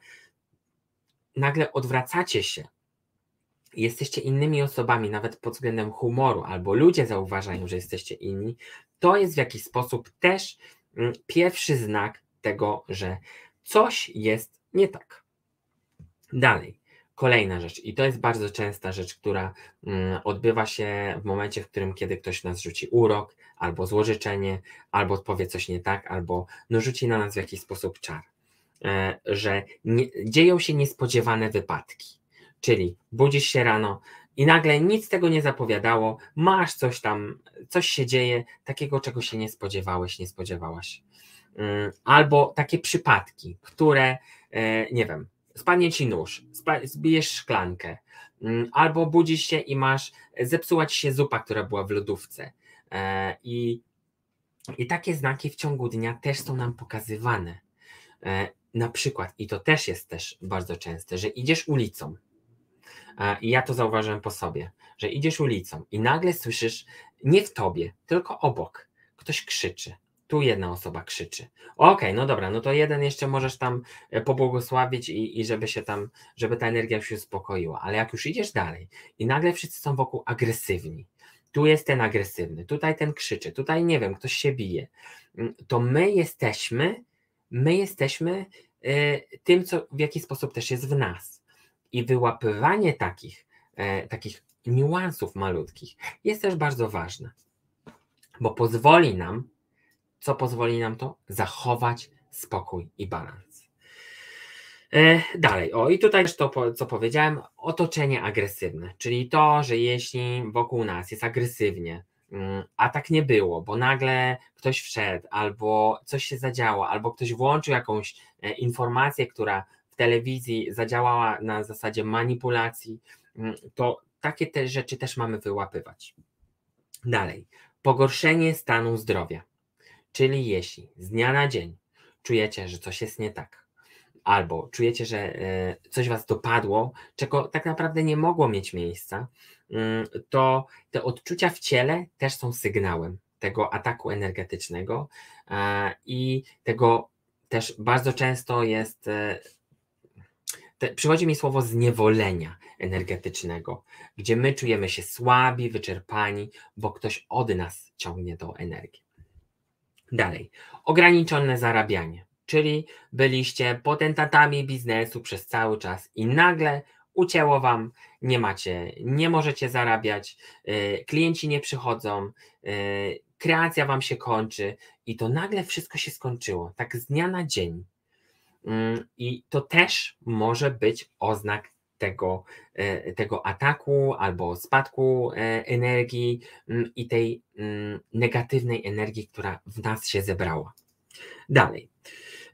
nagle odwracacie się, jesteście innymi osobami, nawet pod względem humoru, albo ludzie zauważają, że jesteście inni, to jest w jakiś sposób też mm, pierwszy znak tego, że coś jest nie tak. Dalej. Kolejna rzecz, i to jest bardzo częsta rzecz, która mm, odbywa się w momencie, w którym kiedy ktoś nas rzuci urok, albo złożyczenie, albo powie coś nie tak, albo no, rzuci na nas w jakiś sposób czar. E, że nie, dzieją się niespodziewane wypadki. Czyli budzisz się rano i nagle nic tego nie zapowiadało, masz coś tam, coś się dzieje, takiego, czego się nie spodziewałeś, nie spodziewałaś. Mm, albo takie przypadki, które, e, nie wiem, spadnie ci nóż, zbijesz szklankę, mm, albo budzisz się i masz, zepsuła ci się zupa, która była w lodówce. E, I, i takie znaki w ciągu dnia też są nam pokazywane. E, na przykład, i to też jest też bardzo częste, że idziesz ulicą, i ja to zauważyłem po sobie, że idziesz ulicą i nagle słyszysz nie w tobie, tylko obok, ktoś krzyczy, tu jedna osoba krzyczy. Okej, okay, no dobra, no to jeden jeszcze możesz tam e, pobłogosławić i, i żeby się tam, żeby ta energia się uspokoiła, ale jak już idziesz dalej i nagle wszyscy są wokół agresywni, tu jest ten agresywny, tutaj ten krzyczy, tutaj nie wiem, ktoś się bije, mm, to my jesteśmy, my jesteśmy y, tym, co w jaki sposób też jest w nas. I wyłapywanie takich, y, takich niuansów malutkich jest też bardzo ważne, bo pozwoli nam co pozwoli nam to? Zachować spokój i balans. E, dalej, o i tutaj też to, co powiedziałem, otoczenie agresywne, czyli to, że jeśli wokół nas jest agresywnie, mm, a tak nie było, bo nagle ktoś wszedł, albo coś się zadziało, albo ktoś włączył jakąś e, informację, która w telewizji zadziałała na zasadzie manipulacji, mm, to takie te rzeczy też mamy wyłapywać. Dalej, pogorszenie stanu zdrowia. Czyli jeśli z dnia na dzień czujecie, że coś jest nie tak, albo czujecie, że e, coś was dopadło, czego tak naprawdę nie mogło mieć miejsca, mm, to te odczucia w ciele też są sygnałem tego ataku energetycznego e, i tego też bardzo często jest. E, te, przychodzi mi słowo zniewolenia energetycznego, gdzie my czujemy się słabi, wyczerpani, bo ktoś od nas ciągnie tą energię. Dalej, ograniczone zarabianie, czyli byliście potentatami biznesu przez cały czas i nagle ucięło wam, nie macie, nie możecie zarabiać, yy, klienci nie przychodzą, yy, kreacja wam się kończy i to nagle wszystko się skończyło, tak z dnia na dzień. Yy, I to też może być oznak tego, e, tego ataku albo spadku e, energii mm, i tej mm, negatywnej energii, która w nas się zebrała. Dalej.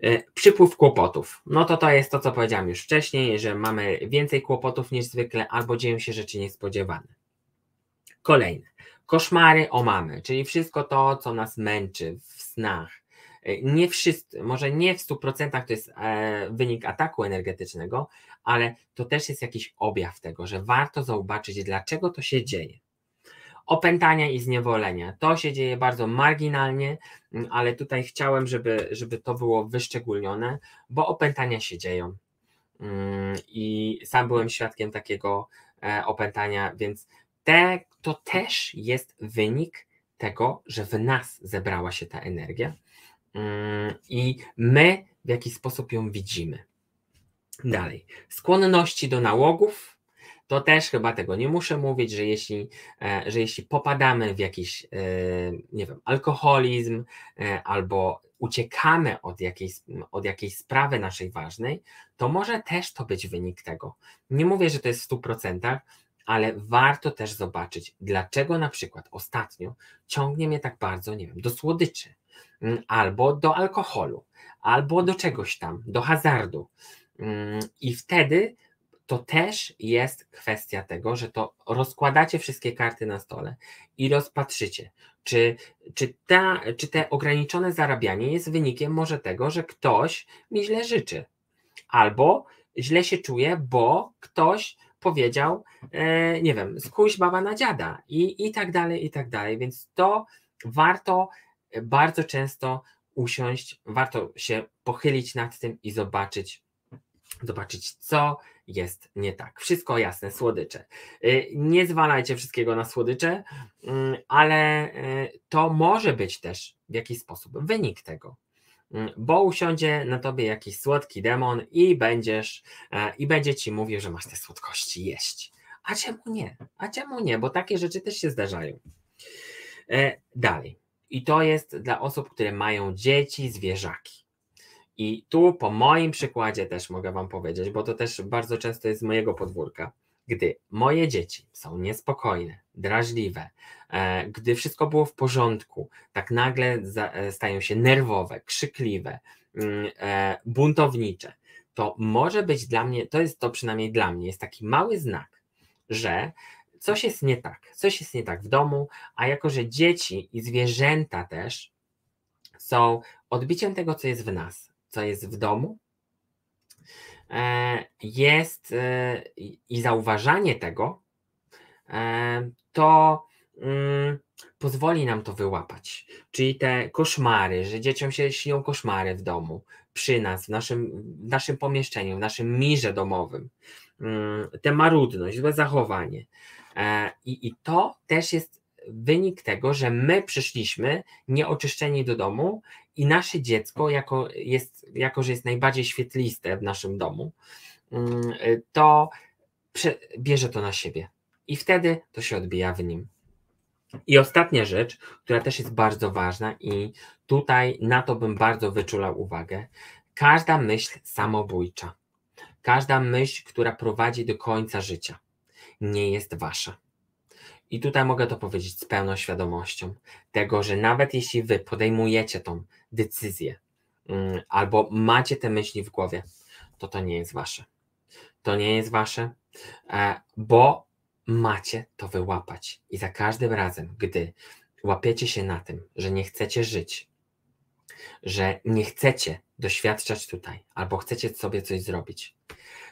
E, przypływ kłopotów. No to to jest to, co powiedziałem już wcześniej, że mamy więcej kłopotów niż zwykle, albo dzieją się rzeczy niespodziewane. Kolejne. Koszmary o mamy, czyli wszystko to, co nas męczy w snach. Nie wszyscy, może nie w 100% to jest wynik ataku energetycznego, ale to też jest jakiś objaw tego, że warto zobaczyć, dlaczego to się dzieje opętania i zniewolenia. To się dzieje bardzo marginalnie, mm, ale tutaj chciałem, żeby, żeby to było wyszczególnione, bo opętania się dzieją. Mm, I sam byłem świadkiem takiego e, opętania, więc te, to też jest wynik tego, że w nas zebrała się ta energia mm, i my w jakiś sposób ją widzimy. Dalej. Skłonności do nałogów, to też chyba tego nie muszę mówić, że jeśli, e, że jeśli popadamy w jakiś, e, nie wiem, alkoholizm e, albo uciekamy od jakiejś, od jakiejś sprawy naszej ważnej, to może też to być wynik tego. Nie mówię, że to jest w 100%, ale warto też zobaczyć, dlaczego na przykład ostatnio ciągnie mnie tak bardzo, nie wiem, do słodyczy, mm, albo do alkoholu, albo do czegoś tam, do hazardu. Mm, I wtedy to też jest kwestia tego, że to rozkładacie wszystkie karty na stole i rozpatrzycie, czy, czy, ta, czy te ograniczone zarabianie jest wynikiem może tego, że ktoś mi źle życzy, albo źle się czuje, bo ktoś powiedział, e, nie wiem, skójś baba na dziada i, i tak dalej, i tak dalej. Więc to warto bardzo często usiąść, warto się pochylić nad tym i zobaczyć, zobaczyć, co jest nie tak. Wszystko jasne, słodycze. Y, nie zwalajcie wszystkiego na słodycze, mm, ale y, to może być też w jakiś sposób wynik tego. Mm, bo usiądzie na tobie jakiś słodki demon i będziesz e, i będzie ci mówił, że masz te słodkości jeść. A czemu nie? A czemu nie? Bo takie rzeczy też się zdarzają. E, dalej. I to jest dla osób, które mają dzieci, zwierzaki. I tu po moim przykładzie też mogę Wam powiedzieć, bo to też bardzo często jest z mojego podwórka. Gdy moje dzieci są niespokojne, drażliwe, e, gdy wszystko było w porządku, tak nagle e, stają się nerwowe, krzykliwe, mm, e, buntownicze, to może być dla mnie, to jest to przynajmniej dla mnie, jest taki mały znak, że coś jest nie tak, coś jest nie tak w domu, a jako, że dzieci i zwierzęta też są odbiciem tego, co jest w nas, co jest w domu, e, jest e, i zauważanie tego, e, to mm, pozwoli nam to wyłapać. Czyli te koszmary, że dzieciom się śnią koszmary w domu, przy nas, w naszym, w naszym pomieszczeniu, w naszym mirze domowym, mm, tę marudność, złe zachowanie. I, I to też jest wynik tego, że my przyszliśmy nieoczyszczeni do domu i nasze dziecko, jako, jest, jako że jest najbardziej świetliste w naszym domu, mm, to bierze to na siebie i wtedy to się odbija w nim. I ostatnia rzecz, która też jest bardzo ważna, i tutaj na to bym bardzo wyczulał uwagę. Każda myśl samobójcza, każda myśl, która prowadzi do końca życia, nie jest wasza. I tutaj mogę to powiedzieć z pełną świadomością tego, że nawet jeśli wy podejmujecie tą decyzję mm, albo macie te myśli w głowie, to to nie jest wasze. To nie jest wasze, e, bo macie to wyłapać. I za każdym razem, gdy łapiecie się na tym, że nie chcecie żyć, że nie chcecie doświadczać tutaj, albo chcecie sobie coś zrobić,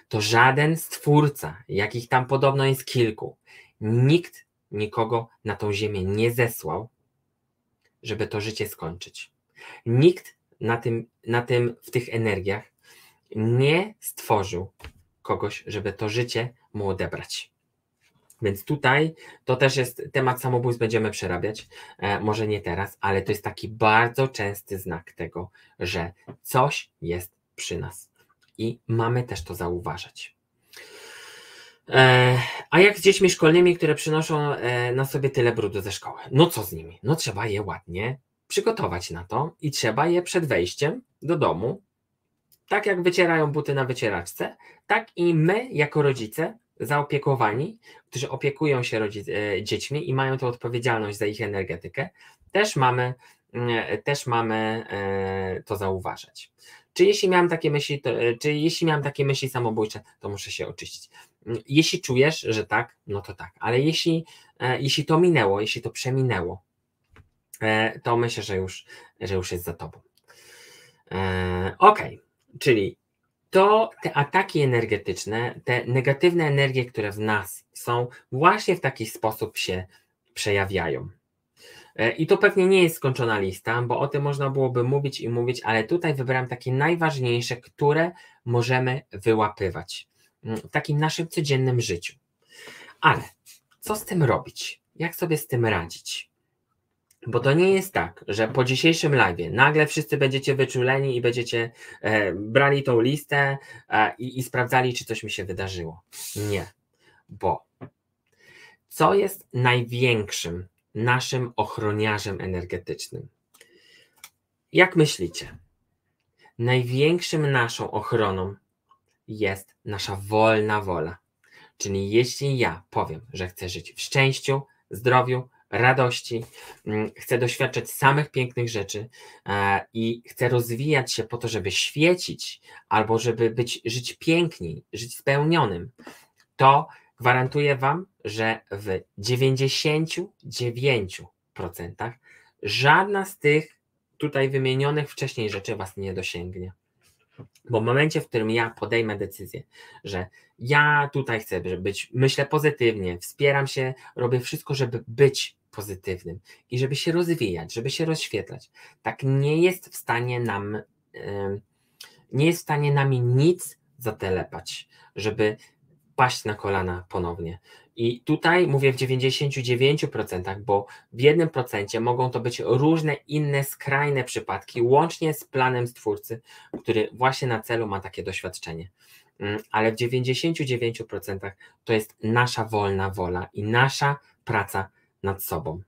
to żaden stwórca, jakich tam podobno jest kilku, nikt nikogo na tą ziemię nie zesłał, żeby to życie skończyć. Nikt na tym, na tym, w tych energiach nie stworzył kogoś, żeby to życie mu odebrać. Więc tutaj to też jest temat samobójstw, będziemy przerabiać, e, może nie teraz, ale to jest taki bardzo częsty znak tego, że coś jest przy nas i mamy też to zauważać. E, a jak z dziećmi szkolnymi, które przynoszą e, na sobie tyle brudu ze szkoły? No co z nimi? No trzeba je ładnie przygotować na to i trzeba je przed wejściem do domu, tak jak wycierają buty na wycieraczce, tak i my jako rodzice zaopiekowani, którzy opiekują się e, dziećmi i mają tę odpowiedzialność za ich energetykę, też mamy, też mamy to zauważać. czy jeśli miałem takie myśli, to, czy jeśli miałem takie myśli samobójcze, to muszę się oczyścić. Jeśli czujesz, że tak, no to tak, ale jeśli, jeśli to minęło, jeśli to przeminęło, to myślę, że już, że już jest za tobą. Ok, czyli to te ataki energetyczne, te negatywne energie, które w nas są, właśnie w taki sposób się przejawiają. E, I to pewnie nie jest skończona lista, bo o tym można byłoby mówić i mówić, ale tutaj wybrałem takie najważniejsze, które możemy wyłapywać w takim naszym codziennym życiu. Ale co z tym robić? Jak sobie z tym radzić? Bo to nie jest tak, że po dzisiejszym live nagle wszyscy będziecie wyczuleni i będziecie e, brali tą listę e, i, i sprawdzali, czy coś mi się wydarzyło. Nie, bo co jest największym naszym ochroniarzem energetycznym? Jak myślicie? Największym naszą ochroną jest nasza wolna wola. Czyli jeśli ja powiem, że chcę żyć w szczęściu, zdrowiu, radości, mm, chcę doświadczać samych pięknych rzeczy e, i chcę rozwijać się po to, żeby świecić albo żeby być, żyć piękniej, żyć spełnionym, to gwarantuję Wam, że w 99% żadna z tych tutaj wymienionych wcześniej rzeczy Was nie dosięgnie. Bo w momencie, w którym ja podejmę decyzję, że ja tutaj chcę być, myślę pozytywnie, wspieram się, robię wszystko, żeby być pozytywnym i żeby się rozwijać, żeby się rozświetlać, tak nie jest w stanie nam, nie jest w stanie nami nic zatelepać, żeby paść na kolana ponownie. I tutaj mówię w 99%, bo w 1% mogą to być różne inne skrajne przypadki, łącznie z planem stwórcy, który właśnie na celu ma takie doświadczenie. Mm, ale w 99% to jest nasza wolna wola i nasza praca nad sobą.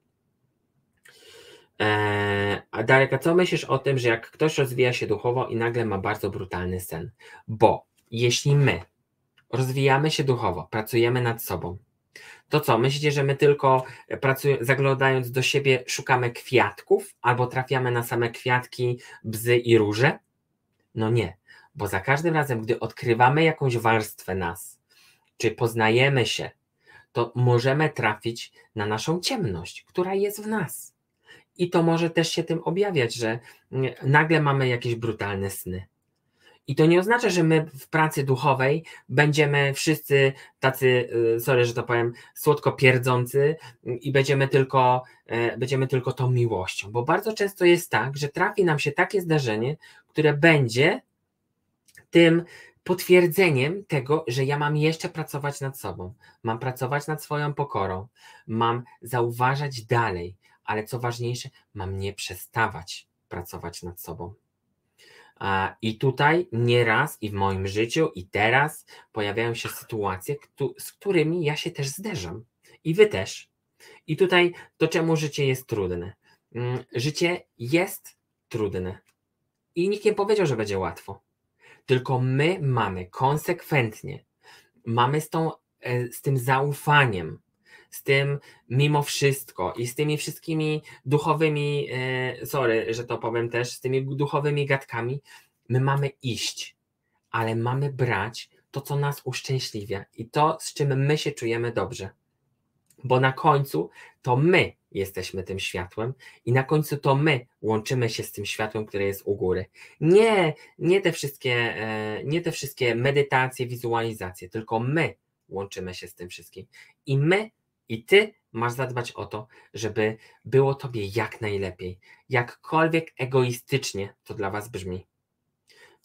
Eee, a Darek, a co myślisz o tym, że jak ktoś rozwija się duchowo i nagle ma bardzo brutalny sen? Bo jeśli my rozwijamy się duchowo, pracujemy nad sobą, to co, myślicie, że my tylko pracując, zaglądając do siebie szukamy kwiatków albo trafiamy na same kwiatki, bzy i róże? No nie, bo za każdym razem, gdy odkrywamy jakąś warstwę nas, czy poznajemy się, to możemy trafić na naszą ciemność, która jest w nas. I to może też się tym objawiać, że nagle mamy jakieś brutalne sny. I to nie oznacza, że my w pracy duchowej będziemy wszyscy tacy, y, sorry, że to powiem, słodko pierdzący i będziemy tylko, e, będziemy tylko tą miłością. Bo bardzo często jest tak, że trafi nam się takie zdarzenie, które będzie tym potwierdzeniem tego, że ja mam jeszcze pracować nad sobą, mam pracować nad swoją pokorą, mam zauważać dalej, ale co ważniejsze, mam nie przestawać pracować nad sobą. I tutaj nieraz i w moim życiu, i teraz pojawiają się sytuacje, z którymi ja się też zderzam. I wy też. I tutaj to, czemu życie jest trudne. Mm, życie jest trudne. I nikt nie powiedział, że będzie łatwo. Tylko my mamy konsekwentnie, mamy z, tą, e, z tym zaufaniem, z tym mimo wszystko i z tymi wszystkimi duchowymi, e, sorry, że to powiem też, z tymi duchowymi gadkami, my mamy iść, ale mamy brać to, co nas uszczęśliwia i to, z czym my się czujemy dobrze. Bo na końcu to my jesteśmy tym światłem i na końcu to my łączymy się z tym światłem, które jest u góry. Nie, nie te wszystkie, e, nie te wszystkie medytacje, wizualizacje, tylko my łączymy się z tym wszystkim. I my i ty masz zadbać o to, żeby było tobie jak najlepiej. Jakkolwiek egoistycznie to dla was brzmi,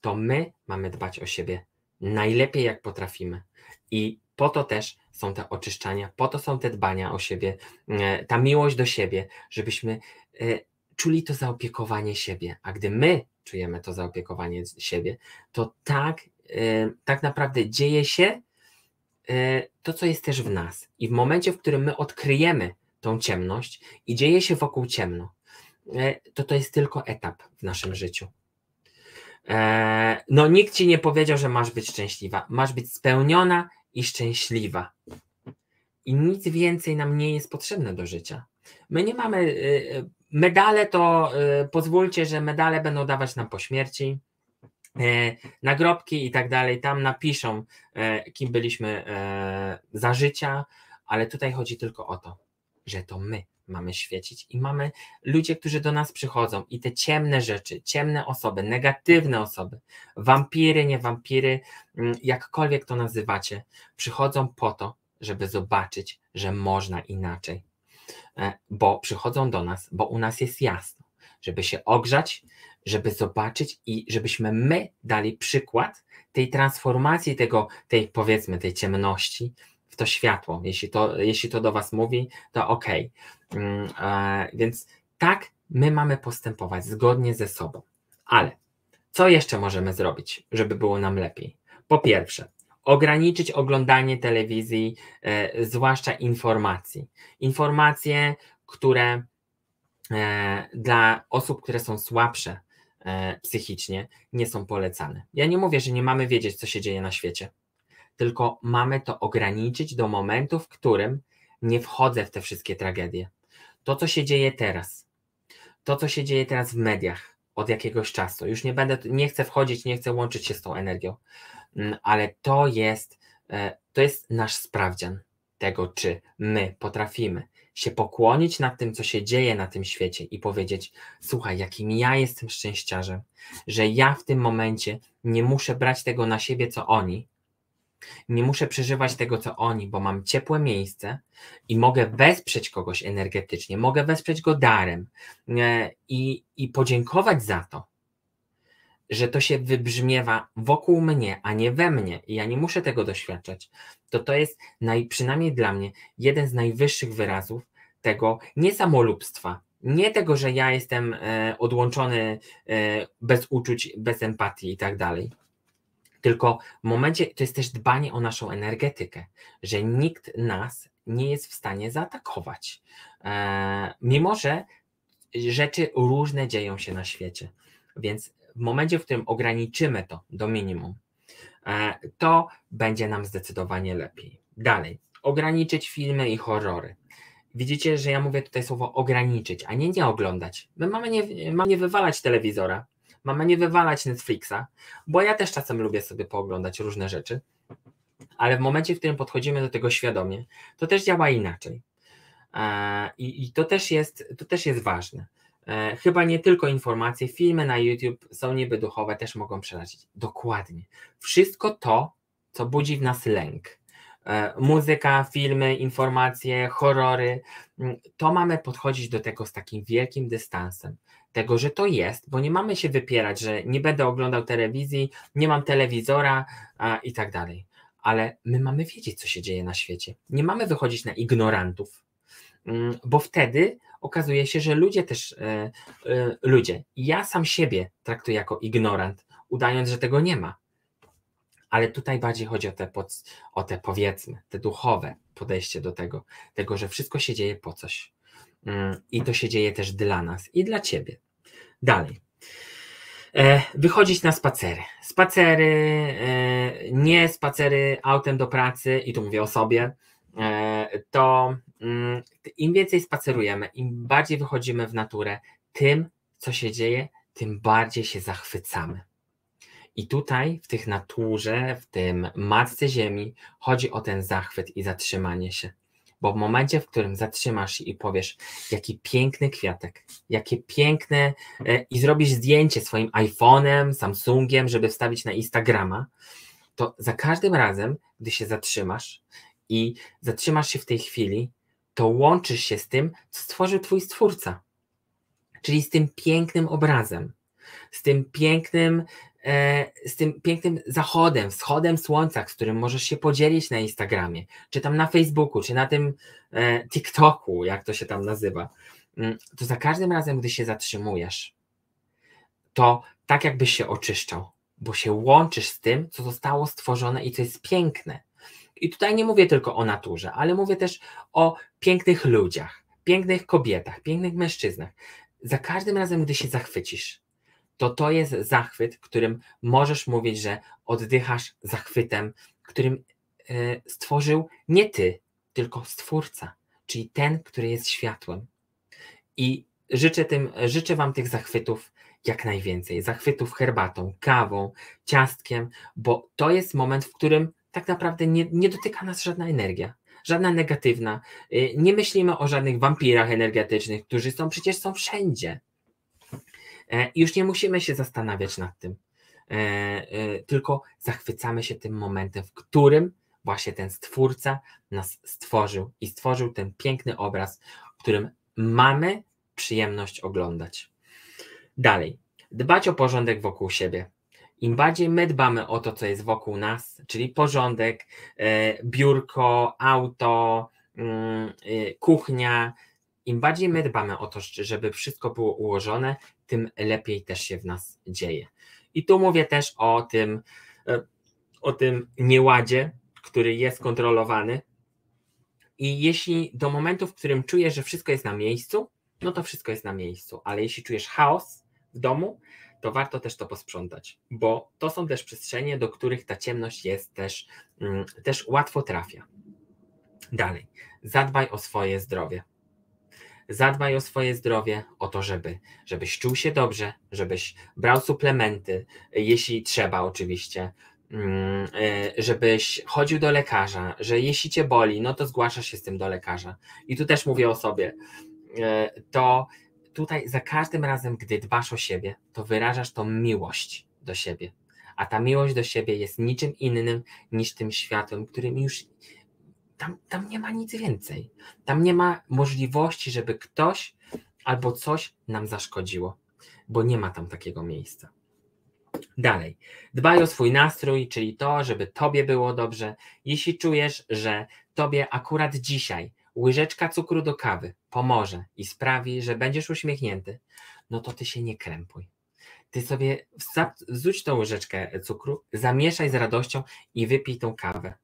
to my mamy dbać o siebie najlepiej jak potrafimy. I po to też są te oczyszczania, po to są te dbania o siebie, e, ta miłość do siebie, żebyśmy e, czuli to zaopiekowanie siebie. A gdy my czujemy to zaopiekowanie siebie, to tak, e, tak naprawdę dzieje się to, co jest też w nas. I w momencie, w którym my odkryjemy tą ciemność i dzieje się wokół ciemno, to to jest tylko etap w naszym życiu. No, nikt ci nie powiedział, że masz być szczęśliwa. Masz być spełniona i szczęśliwa. I nic więcej nam nie jest potrzebne do życia. My nie mamy. Medale to pozwólcie, że medale będą dawać nam po śmierci. E, nagrobki i tak dalej, tam napiszą, e, kim byliśmy e, za życia, ale tutaj chodzi tylko o to, że to my mamy świecić i mamy ludzie, którzy do nas przychodzą i te ciemne rzeczy, ciemne osoby, negatywne osoby, wampiry, nie wampiry, mm, jakkolwiek to nazywacie, przychodzą po to, żeby zobaczyć, że można inaczej. Bo przychodzą do nas, bo u nas jest jasno, żeby się ogrzać, żeby zobaczyć i żebyśmy my dali przykład tej transformacji, tego, tej powiedzmy, tej ciemności w to światło. Jeśli to, jeśli to do Was mówi, to ok. Mm, e, więc tak my mamy postępować zgodnie ze sobą. Ale co jeszcze możemy zrobić, żeby było nam lepiej? Po pierwsze, ograniczyć oglądanie telewizji, e, zwłaszcza informacji. Informacje, które e, dla osób, które są słabsze psychicznie, nie są polecane. Ja nie mówię, że nie mamy wiedzieć, co się dzieje na świecie, tylko mamy to ograniczyć do momentu, w którym nie wchodzę w te wszystkie tragedie. To, co się dzieje teraz, to, co się dzieje teraz w mediach od jakiegoś czasu, już nie będę, nie chcę wchodzić, nie chcę łączyć się z tą energią, mm, ale to jest, e, to jest nasz sprawdzian tego, czy my potrafimy się pokłonić nad tym, co się dzieje na tym świecie i powiedzieć: Słuchaj, jakim ja jestem szczęściarzem, że ja w tym momencie nie muszę brać tego na siebie, co oni, nie muszę przeżywać tego, co oni, bo mam ciepłe miejsce i mogę wesprzeć kogoś energetycznie, mogę wesprzeć go darem i, i podziękować za to, że to się wybrzmiewa wokół mnie, a nie we mnie. I ja nie muszę tego doświadczać, to to jest naj, przynajmniej dla mnie jeden z najwyższych wyrazów tego nie samolubstwa, nie tego, że ja jestem e, odłączony e, bez uczuć, bez empatii i tak dalej, tylko w momencie to jest też dbanie o naszą energetykę, że nikt nas nie jest w stanie zaatakować, e, mimo że rzeczy różne dzieją się na świecie. Więc w momencie, w którym ograniczymy to do minimum, to będzie nam zdecydowanie lepiej. Dalej, ograniczyć filmy i horrory. Widzicie, że ja mówię tutaj słowo ograniczyć, a nie nie oglądać. My mamy nie, mamy nie wywalać telewizora, mamy nie wywalać Netflixa, bo ja też czasem lubię sobie pooglądać różne rzeczy, ale w momencie, w którym podchodzimy do tego świadomie, to też działa inaczej. E, I, i to, też jest, to też jest ważne. E, chyba nie tylko informacje, filmy na YouTube są niby duchowe, też mogą przerazić. Dokładnie. Wszystko to, co budzi w nas lęk. E, muzyka, filmy, informacje, horrory, mm, to mamy podchodzić do tego z takim wielkim dystansem. Tego, że to jest, bo nie mamy się wypierać, że nie będę oglądał telewizji, nie mam telewizora i tak dalej. Ale my mamy wiedzieć, co się dzieje na świecie. Nie mamy wychodzić na ignorantów, mm, bo wtedy okazuje się, że ludzie też, e, e, ludzie, ja sam siebie traktuję jako ignorant, udając, że tego nie ma. Ale tutaj bardziej chodzi o te, pod, o te powiedzmy, te duchowe podejście do tego, tego, że wszystko się dzieje po coś. Mm, I to się dzieje też dla nas i dla ciebie. Dalej. E, wychodzić na spacery. Spacery, nie spacery autem do pracy, i tu mówię o sobie, to im więcej spacerujemy, im bardziej wychodzimy w naturę, tym, co się dzieje, tym bardziej się zachwycamy. I tutaj, w tych naturze, w tym matce ziemi, chodzi o ten zachwyt i zatrzymanie się. Bo w momencie, w którym zatrzymasz się i powiesz, jaki piękny kwiatek, jakie piękne, e, i zrobisz zdjęcie swoim iPhone'em, Samsungiem, żeby wstawić na Instagrama, to za każdym razem, gdy się zatrzymasz i zatrzymasz się w tej chwili, to łączysz się z tym, co stworzył Twój Stwórca. Czyli z tym pięknym obrazem, z tym pięknym, e, z tym pięknym zachodem, wschodem słońca, z którym możesz się podzielić na Instagramie, czy tam na Facebooku, czy na tym e, TikToku, jak to się tam nazywa. Mm, to za każdym razem, gdy się zatrzymujesz, to tak jakbyś się oczyszczał, bo się łączysz z tym, co zostało stworzone i co jest piękne. I tutaj nie mówię tylko o naturze, ale mówię też o pięknych ludziach, pięknych kobietach, pięknych mężczyznach. Za każdym razem, gdy się zachwycisz, to to jest zachwyt, którym możesz mówić, że oddychasz zachwytem, którym e, stworzył nie ty, tylko stwórca, czyli ten, który jest światłem. I życzę, tym, życzę Wam tych zachwytów jak najwięcej zachwytów herbatą, kawą, ciastkiem, bo to jest moment, w którym tak naprawdę nie, nie dotyka nas żadna energia, żadna negatywna. Y, nie myślimy o żadnych wampirach energetycznych, którzy są przecież są wszędzie. E, już nie musimy się zastanawiać nad tym, e, e, tylko zachwycamy się tym momentem, w którym właśnie ten stwórca nas stworzył i stworzył ten piękny obraz, którym mamy przyjemność oglądać. Dalej, dbać o porządek wokół siebie. Im bardziej my dbamy o to, co jest wokół nas, czyli porządek, biurko, auto, mm, kuchnia, im bardziej my dbamy o to, żeby wszystko było ułożone, tym lepiej też się w nas dzieje. I tu mówię też o tym, e, o tym nieładzie, który jest kontrolowany. I jeśli do momentu, w którym czujesz, że wszystko jest na miejscu, no to wszystko jest na miejscu. Ale jeśli czujesz chaos w domu, to warto też to posprzątać, bo to są też przestrzenie, do których ta ciemność jest też, mm, też łatwo trafia. Dalej, zadbaj o swoje zdrowie zadbaj o swoje zdrowie, o to, żeby, żebyś czuł się dobrze, żebyś brał suplementy, jeśli trzeba oczywiście, mm, e, żebyś chodził do lekarza, że jeśli cię boli, no to zgłaszasz się z tym do lekarza. I tu też mówię o sobie. E, to tutaj za każdym razem, gdy dbasz o siebie, to wyrażasz tą miłość do siebie. A ta miłość do siebie jest niczym innym niż tym światłem, którym już tam, tam nie ma nic więcej. Tam nie ma możliwości, żeby ktoś albo coś nam zaszkodziło, bo nie ma tam takiego miejsca. Dalej, dbaj o swój nastrój, czyli to, żeby tobie było dobrze. Jeśli czujesz, że tobie akurat dzisiaj łyżeczka cukru do kawy pomoże i sprawi, że będziesz uśmiechnięty, no to ty się nie krępuj. Ty sobie wrzuć tą łyżeczkę cukru, zamieszaj z radością i wypij tą kawę.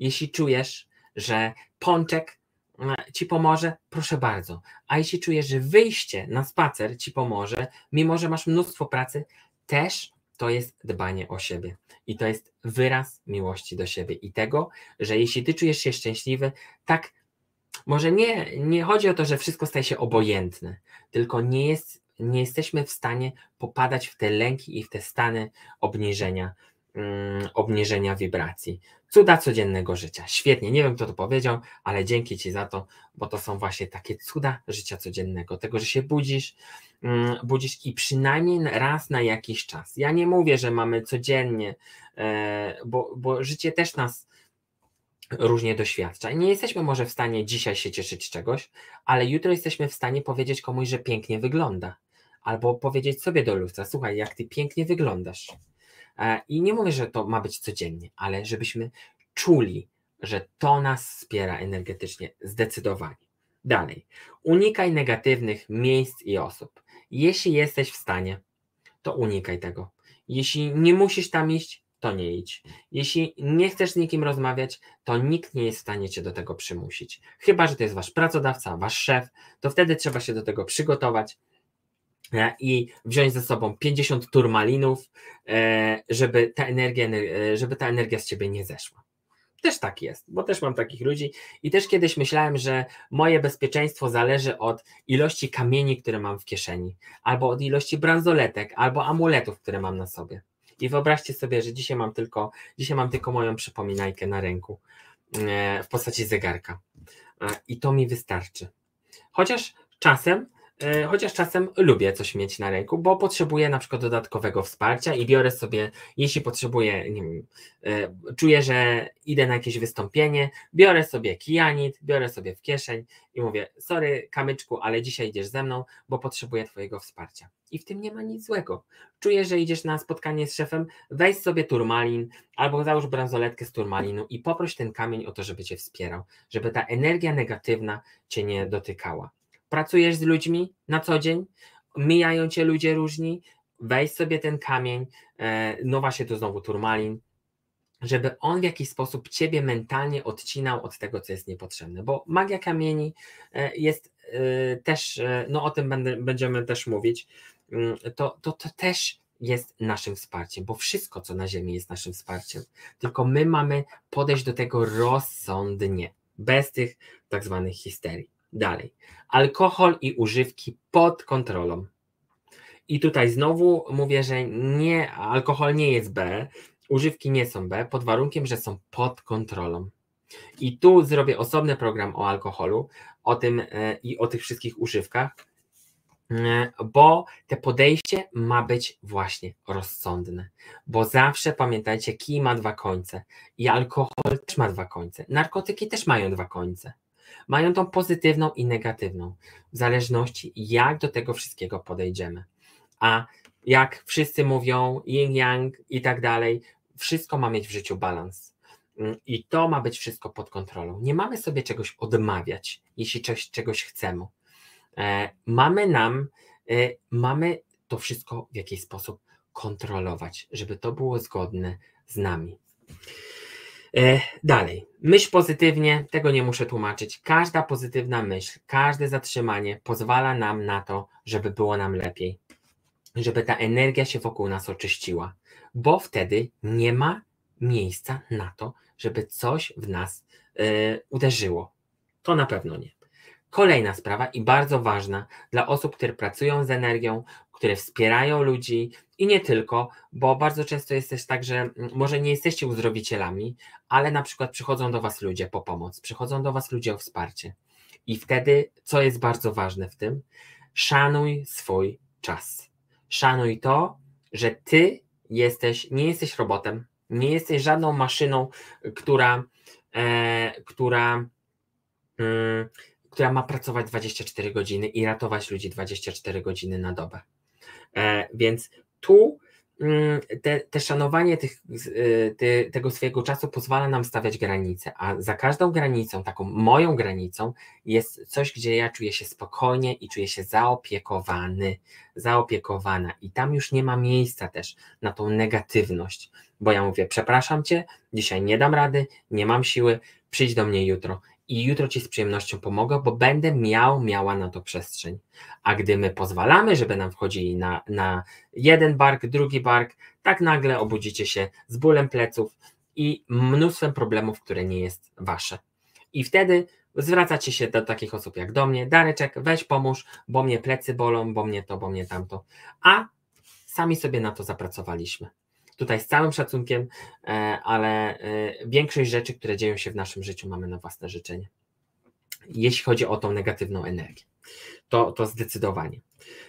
Jeśli czujesz, że pączek e, ci pomoże, proszę bardzo. A jeśli czujesz, że wyjście na spacer ci pomoże, mimo że masz mnóstwo pracy, też to jest dbanie o siebie. I to jest wyraz miłości do siebie i tego, że jeśli ty czujesz się szczęśliwy, tak, może nie, nie chodzi o to, że wszystko staje się obojętne, tylko nie, jest, nie jesteśmy w stanie popadać w te lęki i w te stany obniżenia, mm, obniżenia wibracji. Cuda codziennego życia. Świetnie, nie wiem kto to powiedział, ale dzięki Ci za to, bo to są właśnie takie cuda życia codziennego. Tego, że się budzisz, mm, budzisz i przynajmniej raz na jakiś czas. Ja nie mówię, że mamy codziennie, e, bo, bo życie też nas różnie doświadcza. Nie jesteśmy może w stanie dzisiaj się cieszyć czegoś, ale jutro jesteśmy w stanie powiedzieć komuś, że pięknie wygląda. Albo powiedzieć sobie do lustra, słuchaj, jak ty pięknie wyglądasz. E, I nie mówię, że to ma być codziennie, ale żebyśmy czuli, że to nas wspiera energetycznie, zdecydowanie. Dalej, unikaj negatywnych miejsc i osób. Jeśli jesteś w stanie, to unikaj tego. Jeśli nie musisz tam iść, to nie idź. Jeśli nie chcesz z nikim rozmawiać, to nikt nie jest w stanie cię do tego przymusić. Chyba, że to jest wasz pracodawca, wasz szef, to wtedy trzeba się do tego przygotować, E, i wziąć ze sobą 50 turmalinów, e, żeby ta energia, e, żeby ta energia z ciebie nie zeszła. Też tak jest, bo też mam takich ludzi i też kiedyś myślałem, że moje bezpieczeństwo zależy od ilości kamieni, które mam w kieszeni, albo od ilości bransoletek, albo amuletów, które mam na sobie. I wyobraźcie sobie, że dzisiaj mam tylko, dzisiaj mam tylko moją przypominajkę na ręku w postaci zegarka. I to mi wystarczy. Chociaż czasem E, chociaż czasem lubię coś mieć na ręku, bo potrzebuję na przykład dodatkowego wsparcia i biorę sobie, jeśli potrzebuję, nie wiem, e, czuję, że idę na jakieś wystąpienie, biorę sobie kijanit, biorę sobie w kieszeń i mówię, sorry kamyczku, ale dzisiaj idziesz ze mną, bo potrzebuję twojego wsparcia. I w tym nie ma nic złego. Czuję, że idziesz na spotkanie z szefem, weź sobie turmalin albo załóż bransoletkę z turmalinu i poproś ten kamień o to, żeby cię wspierał, żeby ta energia negatywna cię nie dotykała pracujesz z ludźmi na co dzień, mijają cię ludzie różni, weź sobie ten kamień, e, no właśnie tu znowu turmalin, żeby on w jakiś sposób ciebie mentalnie odcinał od tego, co jest niepotrzebne, bo magia kamieni e, jest e, też, no o tym będziemy też mówić, mm, to, to, to też jest naszym wsparciem, bo wszystko, co na Ziemi jest naszym wsparciem, tylko my mamy podejść do tego rozsądnie, bez tych tak zwanych histerii. Dalej. Alkohol i używki pod kontrolą. I tutaj znowu mówię, że nie, alkohol nie jest B, używki nie są B, pod warunkiem, że są pod kontrolą. I tu zrobię osobny program o alkoholu, o tym e, i o tych wszystkich używkach, e, bo te podejście ma być właśnie rozsądne. Bo zawsze pamiętajcie, kij ma dwa końce i alkohol też ma dwa końce. Narkotyki też mają dwa końce. Mają tą pozytywną i negatywną, w zależności jak do tego wszystkiego podejdziemy. A jak wszyscy mówią, yin-yang i tak dalej, wszystko ma mieć w życiu balans. Mm, I to ma być wszystko pod kontrolą. Nie mamy sobie czegoś odmawiać, jeśli coś, czegoś chcemy. E, mamy nam, e, mamy to wszystko w jakiś sposób kontrolować, żeby to było zgodne z nami. E, dalej, myśl pozytywnie, tego nie muszę tłumaczyć. Każda pozytywna myśl, każde zatrzymanie pozwala nam na to, żeby było nam lepiej, żeby ta energia się wokół nas oczyściła, bo wtedy nie ma miejsca na to, żeby coś w nas y, uderzyło. To na pewno nie. Kolejna sprawa i bardzo ważna dla osób, które pracują z energią, które wspierają ludzi i nie tylko, bo bardzo często jest też tak, że może nie jesteście uzdrowicielami, ale na przykład przychodzą do Was ludzie po pomoc, przychodzą do Was ludzie o wsparcie. I wtedy, co jest bardzo ważne w tym, szanuj swój czas. Szanuj to, że Ty jesteś, nie jesteś robotem, nie jesteś żadną maszyną, która, e, która, mm, która ma pracować 24 godziny i ratować ludzi 24 godziny na dobę. E, więc tu mm, te, te szanowanie tych, e, te, tego swojego czasu pozwala nam stawiać granice, a za każdą granicą, taką moją granicą, jest coś, gdzie ja czuję się spokojnie i czuję się zaopiekowany, zaopiekowana, i tam już nie ma miejsca też na tą negatywność, bo ja mówię: Przepraszam cię, dzisiaj nie dam rady, nie mam siły, przyjdź do mnie jutro i jutro Ci z przyjemnością pomogę, bo będę miał, miała na to przestrzeń. A gdy my pozwalamy, żeby nam wchodzili na, na jeden bark, drugi bark, tak nagle obudzicie się z bólem pleców i mnóstwem problemów, które nie jest Wasze. I wtedy zwracacie się do takich osób jak do mnie, Dareczek, weź pomóż, bo mnie plecy bolą, bo mnie to, bo mnie tamto. A sami sobie na to zapracowaliśmy. Tutaj z całym szacunkiem, e, ale e, większość rzeczy, które dzieją się w naszym życiu, mamy na własne życzenie. Jeśli chodzi o tą negatywną energię, to, to zdecydowanie.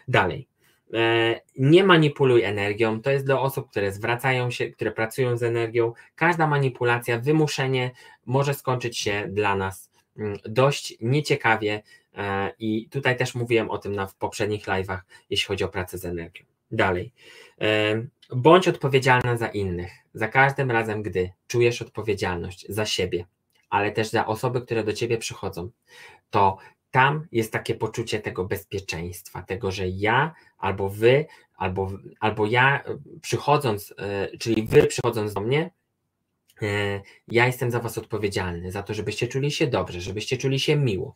Dalej. E, nie manipuluj energią. To jest dla osób, które zwracają się, które pracują z energią. Każda manipulacja, wymuszenie może skończyć się dla nas mm, dość nieciekawie. I tutaj też mówiłem o tym na, w poprzednich live'ach, jeśli chodzi o pracę z energią. Dalej. Bądź odpowiedzialna za innych. Za każdym razem, gdy czujesz odpowiedzialność za siebie, ale też za osoby, które do ciebie przychodzą, to tam jest takie poczucie tego bezpieczeństwa, tego, że ja albo wy, albo, albo ja e, przychodząc, e, czyli wy przychodząc do mnie, e, ja jestem za was odpowiedzialny, za to, żebyście czuli się dobrze, żebyście czuli się miło.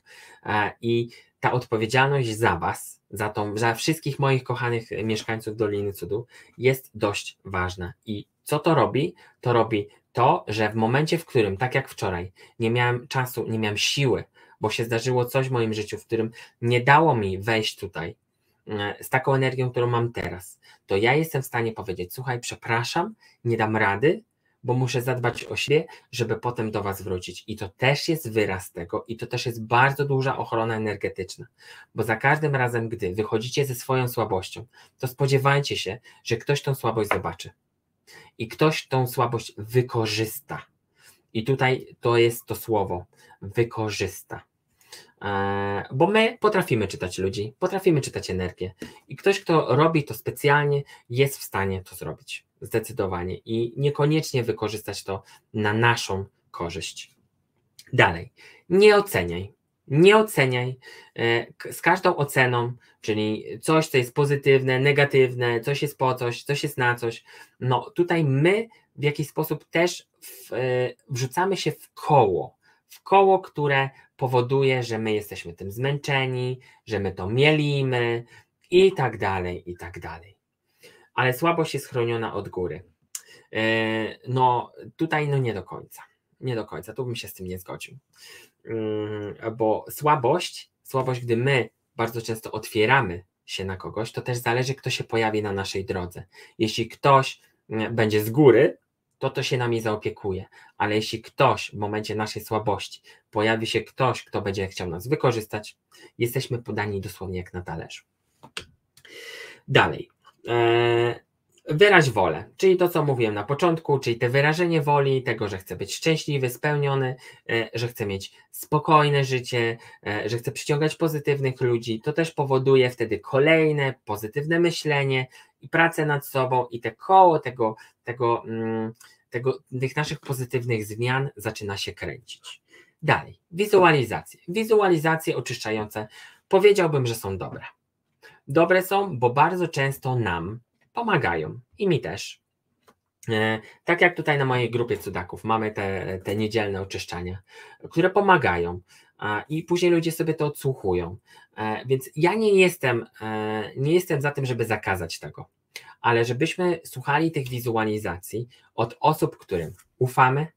I ta odpowiedzialność za was za, tą, za wszystkich moich kochanych mieszkańców Doliny Cudu jest dość ważna. I co to robi? To robi to, że w momencie, w którym, tak jak wczoraj, nie miałem czasu, nie miałem siły, bo się zdarzyło coś w moim życiu, w którym nie dało mi wejść tutaj e, z taką energią, którą mam teraz, to ja jestem w stanie powiedzieć: Słuchaj, przepraszam, nie dam rady, bo muszę zadbać o siebie, żeby potem do Was wrócić. I to też jest wyraz tego, i to też jest bardzo duża ochrona energetyczna, bo za każdym razem, gdy wychodzicie ze swoją słabością, to spodziewajcie się, że ktoś tą słabość zobaczy i ktoś tą słabość wykorzysta. I tutaj to jest to słowo wykorzysta. E, bo my potrafimy czytać ludzi, potrafimy czytać energię, i ktoś, kto robi to specjalnie, jest w stanie to zrobić zdecydowanie i niekoniecznie wykorzystać to na naszą korzyść. Dalej, nie oceniaj. Nie oceniaj e, z każdą oceną, czyli coś, co jest pozytywne, negatywne, coś jest po coś, coś jest na coś. No tutaj my w jakiś sposób też w, e, wrzucamy się w koło, w koło, które powoduje, że my jesteśmy tym zmęczeni, że my to mielimy i tak dalej, i tak dalej ale słabość jest chroniona od góry. E, no tutaj no nie do końca. Nie do końca, tu bym się z tym nie zgodził. Mm, bo słabość, słabość, gdy my bardzo często otwieramy się na kogoś, to też zależy, kto się pojawi na naszej drodze. Jeśli ktoś mm, będzie z góry, to to się nami zaopiekuje. Ale jeśli ktoś w momencie naszej słabości pojawi się ktoś, kto będzie chciał nas wykorzystać, jesteśmy podani dosłownie jak na talerzu. Dalej. Eee, wyraź wolę, czyli to, co mówiłem na początku, czyli te wyrażenie woli, tego, że chcę być szczęśliwy, spełniony, e, że chcę mieć spokojne życie, e, że chcę przyciągać pozytywnych ludzi, to też powoduje wtedy kolejne pozytywne myślenie i pracę nad sobą i te koło tego, tego, mm, tego, tych naszych pozytywnych zmian zaczyna się kręcić. Dalej, wizualizacje. Wizualizacje oczyszczające powiedziałbym, że są dobre. Dobre są, bo bardzo często nam pomagają i mi też. E, tak jak tutaj na mojej grupie cudaków mamy te, te niedzielne oczyszczania, które pomagają i później ludzie sobie to odsłuchują. E, więc ja nie jestem, e, nie jestem za tym, żeby zakazać tego, ale żebyśmy słuchali tych wizualizacji od osób, którym ufamy,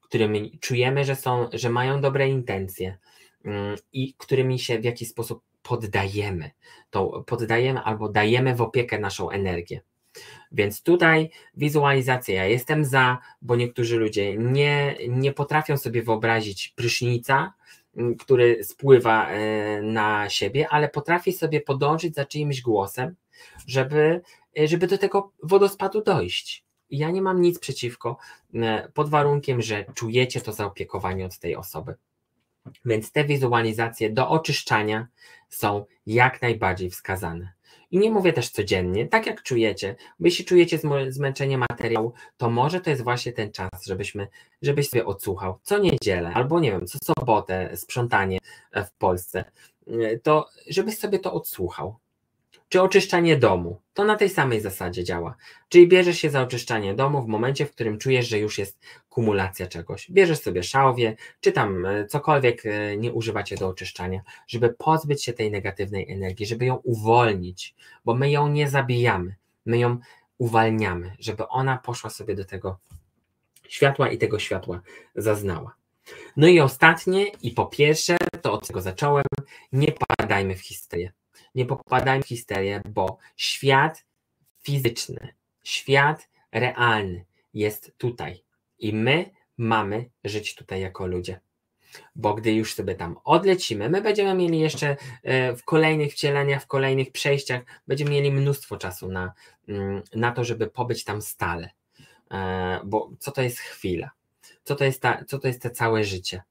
którymi czujemy, że są, że mają dobre intencje mm, i którymi się w jakiś sposób poddajemy. To poddajemy albo dajemy w opiekę naszą energię. Więc tutaj wizualizacja, ja jestem za, bo niektórzy ludzie nie, nie potrafią sobie wyobrazić prysznica, który spływa e, na siebie, ale potrafi sobie podążyć za czyimś głosem, żeby, e, żeby do tego wodospadu dojść. Ja nie mam nic przeciwko, pod warunkiem, że czujecie to zaopiekowanie od tej osoby. Więc te wizualizacje do oczyszczania są jak najbardziej wskazane. I nie mówię też codziennie, tak jak czujecie, bo jeśli czujecie zmęczenie materiału, to może to jest właśnie ten czas, żebyśmy, żebyś sobie odsłuchał co niedzielę, albo nie wiem, co sobotę sprzątanie w Polsce, to żebyś sobie to odsłuchał czy oczyszczanie domu. To na tej samej zasadzie działa. Czyli bierzesz się za oczyszczanie domu w momencie, w którym czujesz, że już jest kumulacja czegoś. Bierzesz sobie szałwię, czy tam e, cokolwiek e, nie używacie do oczyszczania, żeby pozbyć się tej negatywnej energii, żeby ją uwolnić, bo my ją nie zabijamy, my ją uwalniamy, żeby ona poszła sobie do tego światła i tego światła zaznała. No i ostatnie, i po pierwsze, to od czego zacząłem, nie padajmy w historię nie popadajmy w histerię, bo świat fizyczny, świat realny jest tutaj i my mamy żyć tutaj jako ludzie. Bo gdy już sobie tam odlecimy, my będziemy mieli jeszcze e, w kolejnych wcieleniach, w kolejnych przejściach, będziemy mieli mnóstwo czasu na, mm, na to, żeby pobyć tam stale. E, bo co to jest chwila? Co to jest, ta, co to jest te całe życie?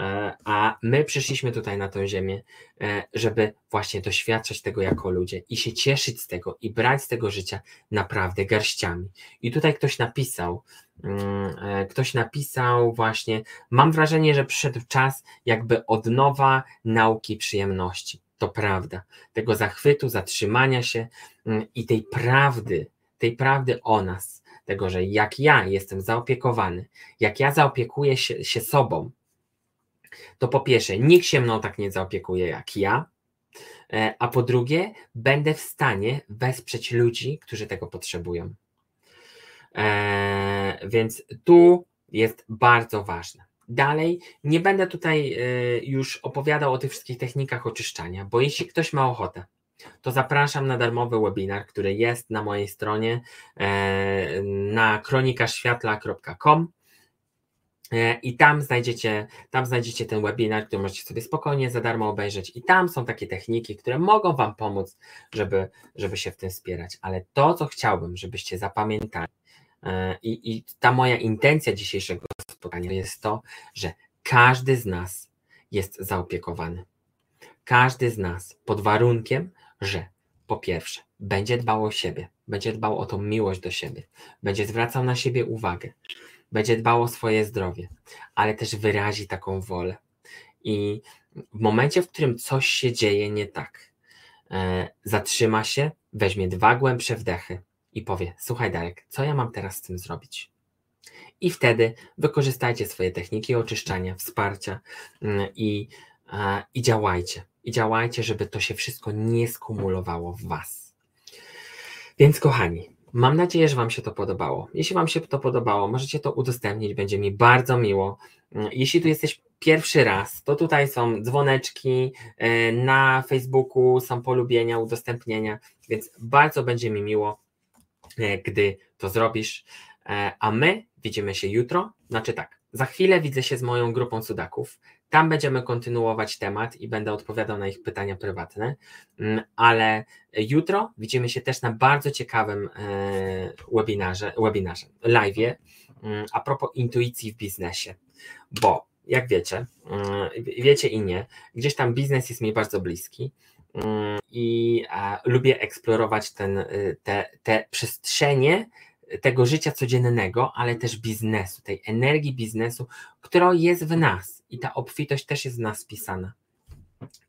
E, a my przyszliśmy tutaj na tę ziemię, e, żeby właśnie doświadczać tego jako ludzie i się cieszyć z tego i brać z tego życia naprawdę garściami. I tutaj ktoś napisał, mm, e, ktoś napisał właśnie, mam wrażenie, że przyszedł czas jakby od nowa nauki przyjemności. To prawda, tego zachwytu, zatrzymania się mm, i tej prawdy, tej prawdy o nas, tego, że jak ja jestem zaopiekowany, jak ja zaopiekuję się, się sobą, to po pierwsze, nikt się mną tak nie zaopiekuje jak ja, e, a po drugie, będę w stanie wesprzeć ludzi, którzy tego potrzebują. E, więc tu jest bardzo ważne. Dalej, nie będę tutaj e, już opowiadał o tych wszystkich technikach oczyszczania, bo jeśli ktoś ma ochotę, to zapraszam na darmowy webinar, który jest na mojej stronie na kronikaszwiatla.com E, I tam znajdziecie, tam znajdziecie ten webinar, który możecie sobie spokojnie za darmo obejrzeć. I tam są takie techniki, które mogą Wam pomóc, żeby, żeby się w tym wspierać. Ale to, co chciałbym, żebyście zapamiętali, e, i, i ta moja intencja dzisiejszego spotkania jest to, że każdy z nas jest zaopiekowany. Każdy z nas pod warunkiem, że po pierwsze będzie dbał o siebie, będzie dbał o tą miłość do siebie, będzie zwracał na siebie uwagę, będzie dbał o swoje zdrowie, ale też wyrazi taką wolę. I w momencie, w którym coś się dzieje nie tak, e, zatrzyma się, weźmie dwa głębsze wdechy i powie: Słuchaj, Darek, co ja mam teraz z tym zrobić? I wtedy wykorzystajcie swoje techniki oczyszczania, wsparcia mm, i, e, i działajcie. I działajcie, żeby to się wszystko nie skumulowało w Was. Więc, kochani, Mam nadzieję, że Wam się to podobało. Jeśli Wam się to podobało, możecie to udostępnić, będzie mi bardzo miło. Mm, jeśli tu jesteś pierwszy raz, to tutaj są dzwoneczki e, na Facebooku, są polubienia, udostępnienia, więc bardzo będzie mi miło, e, gdy to zrobisz. E, a my widzimy się jutro, znaczy tak, za chwilę widzę się z moją grupą cudaków. Tam będziemy kontynuować temat i będę odpowiadał na ich pytania prywatne, mm, ale jutro widzimy się też na bardzo ciekawym webinarze, webinarze live mm, a propos intuicji w biznesie, bo jak wiecie, mm, wiecie i nie, gdzieś tam biznes jest mi bardzo bliski i lubię eksplorować ten, y, te, te przestrzenie tego życia codziennego, ale też biznesu, tej energii biznesu, która jest w nas i ta obfitość też jest w nas wpisana.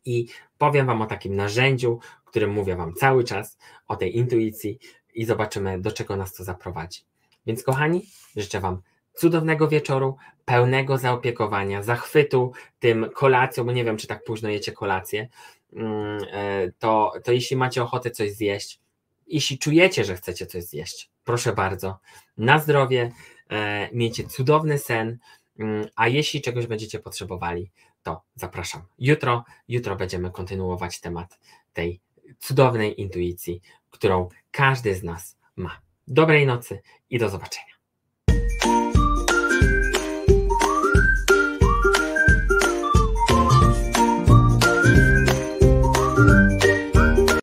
I powiem Wam o takim narzędziu, którym mówię Wam cały czas, o tej intuicji i zobaczymy, do czego nas to zaprowadzi. Więc, kochani, życzę Wam cudownego wieczoru, pełnego zaopiekowania, zachwytu tym kolacją, bo nie wiem, czy tak późno jecie kolację, mm, e, to, to jeśli macie ochotę coś zjeść, jeśli czujecie, że chcecie coś zjeść, proszę bardzo, na zdrowie, e, miejcie cudowny sen, a jeśli czegoś będziecie potrzebowali, to zapraszam. Jutro, jutro będziemy kontynuować temat tej cudownej intuicji, którą każdy z nas ma. Dobrej nocy i do zobaczenia.